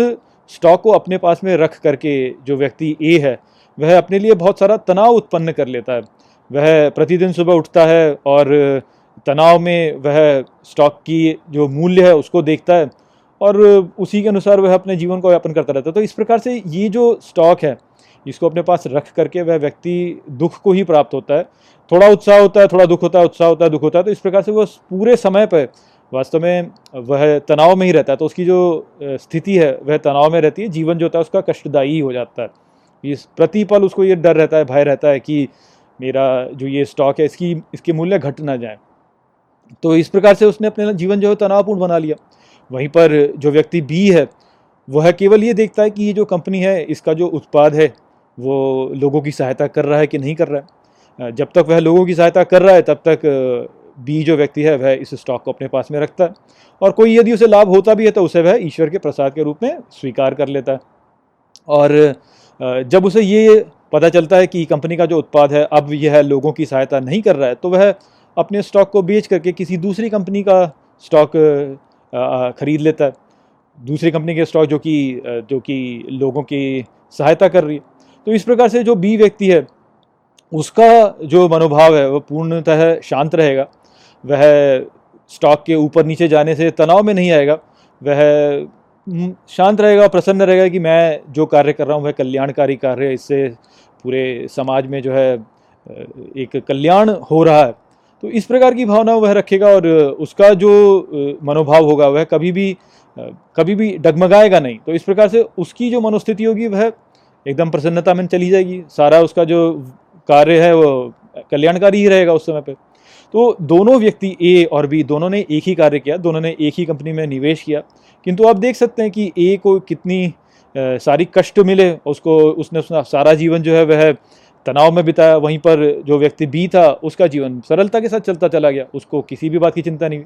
स्टॉक को अपने पास में रख करके जो व्यक्ति ए है, वह अपने लिए बहुत सारा तनाव उत्पन्न कर लेता है। वह प्रतिदिन सुबह उठता है और तनाव में वह स्टॉक की जो मूल्य है उसको देखता है और उसी के अनुसार वह अपने जीवन को यापन करता रहता है। तो इस प्रकार से ये जो स्टॉक है, इसको अपने पास रख करके वह व्यक्ति दुख को ही प्राप्त होता है। थोड़ा उत्साह होता है, थोड़ा दुख होता है, उत्साह होता है, दुख होता है तो इस प्रकार से वो पूरे समय पर वास्तव में वह तनाव में ही रहता है। तो उसकी जो स्थिति है, वह तनाव में रहती है, जीवन जो होता है उसका कष्टदायी हो जाता है। इस प्रतिपल, उसको ये डर रहता है, भय रहता है कि मेरा जो ये स्टॉक है, इसकी, इसके मूल्य घट ना जाए। तो इस प्रकार से उसने अपने जीवन जो है तनावपूर्ण बना लिया। वहीं पर जो व्यक्ति बी है, वह केवल ये देखता है कि ये जो कंपनी है, इसका जो उत्पाद है, वो लोगों की सहायता कर रहा है कि नहीं कर रहा है। जब तक वह लोगों की सहायता कर रहा है, तब तक बी जो व्यक्ति है, वह इस स्टॉक को अपने पास में रखता है। और कोई यदि उसे लाभ होता भी है तो उसे वह ईश्वर के प्रसाद के रूप में स्वीकार कर लेता है। और जब उसे ये पता चलता है कि कंपनी का जो उत्पाद है, अब यह लोगों की सहायता नहीं कर रहा है तो वह अपने स्टॉक को बेच करके किसी दूसरी कंपनी का स्टॉक खरीद लेता है। दूसरी कंपनी के स्टॉक जो कि जो कि लोगों की सहायता कर रही है। तो इस प्रकार से जो बी व्यक्ति है उसका जो मनोभाव है वह पूर्णतः शांत रहेगा। वह स्टॉक के ऊपर नीचे जाने से तनाव में नहीं आएगा। वह शांत रहेगा, प्रसन्न रहेगा कि मैं जो कार्य कर रहा हूँ, वह कल्याणकारी कार्य इससे पूरे समाज में जो है एक कल्याण हो रहा है। तो इस प्रकार की भावना वह रखेगा और उसका जो मनोभाव होगा, वह कभी भी कभी भी डगमगाएगा नहीं। तो इस प्रकार से उसकी जो मनोस्थिति होगी, वह एकदम प्रसन्नता में चली जाएगी। सारा उसका जो कार्य है, वो कल्याणकारी ही रहेगा उस समय पर तो दोनों व्यक्ति ए और बी दोनों ने एक ही कार्य किया, दोनों ने एक ही कंपनी में निवेश किया। किंतु आप देख सकते हैं कि ए को कितनी सारी कष्ट मिले, उसको, उसने उसका सारा जीवन जो है, वह तनाव में बिताया। वहीं पर जो व्यक्ति बी था, उसका जीवन सरलता के साथ चलता चला गया। उसको किसी भी बात की चिंता नहीं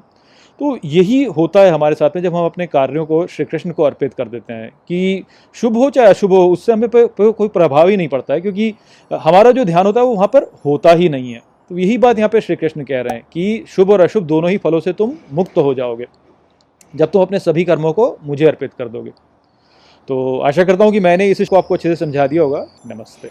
तो यही होता है हमारे साथ में जब हम अपने कार्यों को श्री कृष्ण को अर्पित कर देते हैं कि शुभ हो चाहे अशुभ हो, उससे हमें कोई प्रभाव ही नहीं पड़ता है, क्योंकि हमारा जो ध्यान होता है वो वहाँ पर होता ही नहीं है। तो यही बात यहाँ पे श्री कृष्ण कह रहे हैं कि शुभ और अशुभ दोनों ही फलों से तुम मुक्त हो जाओगे, जब तुम अपने सभी कर्मों को मुझे अर्पित कर दोगे। तो आशा करता हूँ कि मैंने इस इसको आपको अच्छे से समझा दिया होगा। नमस्ते।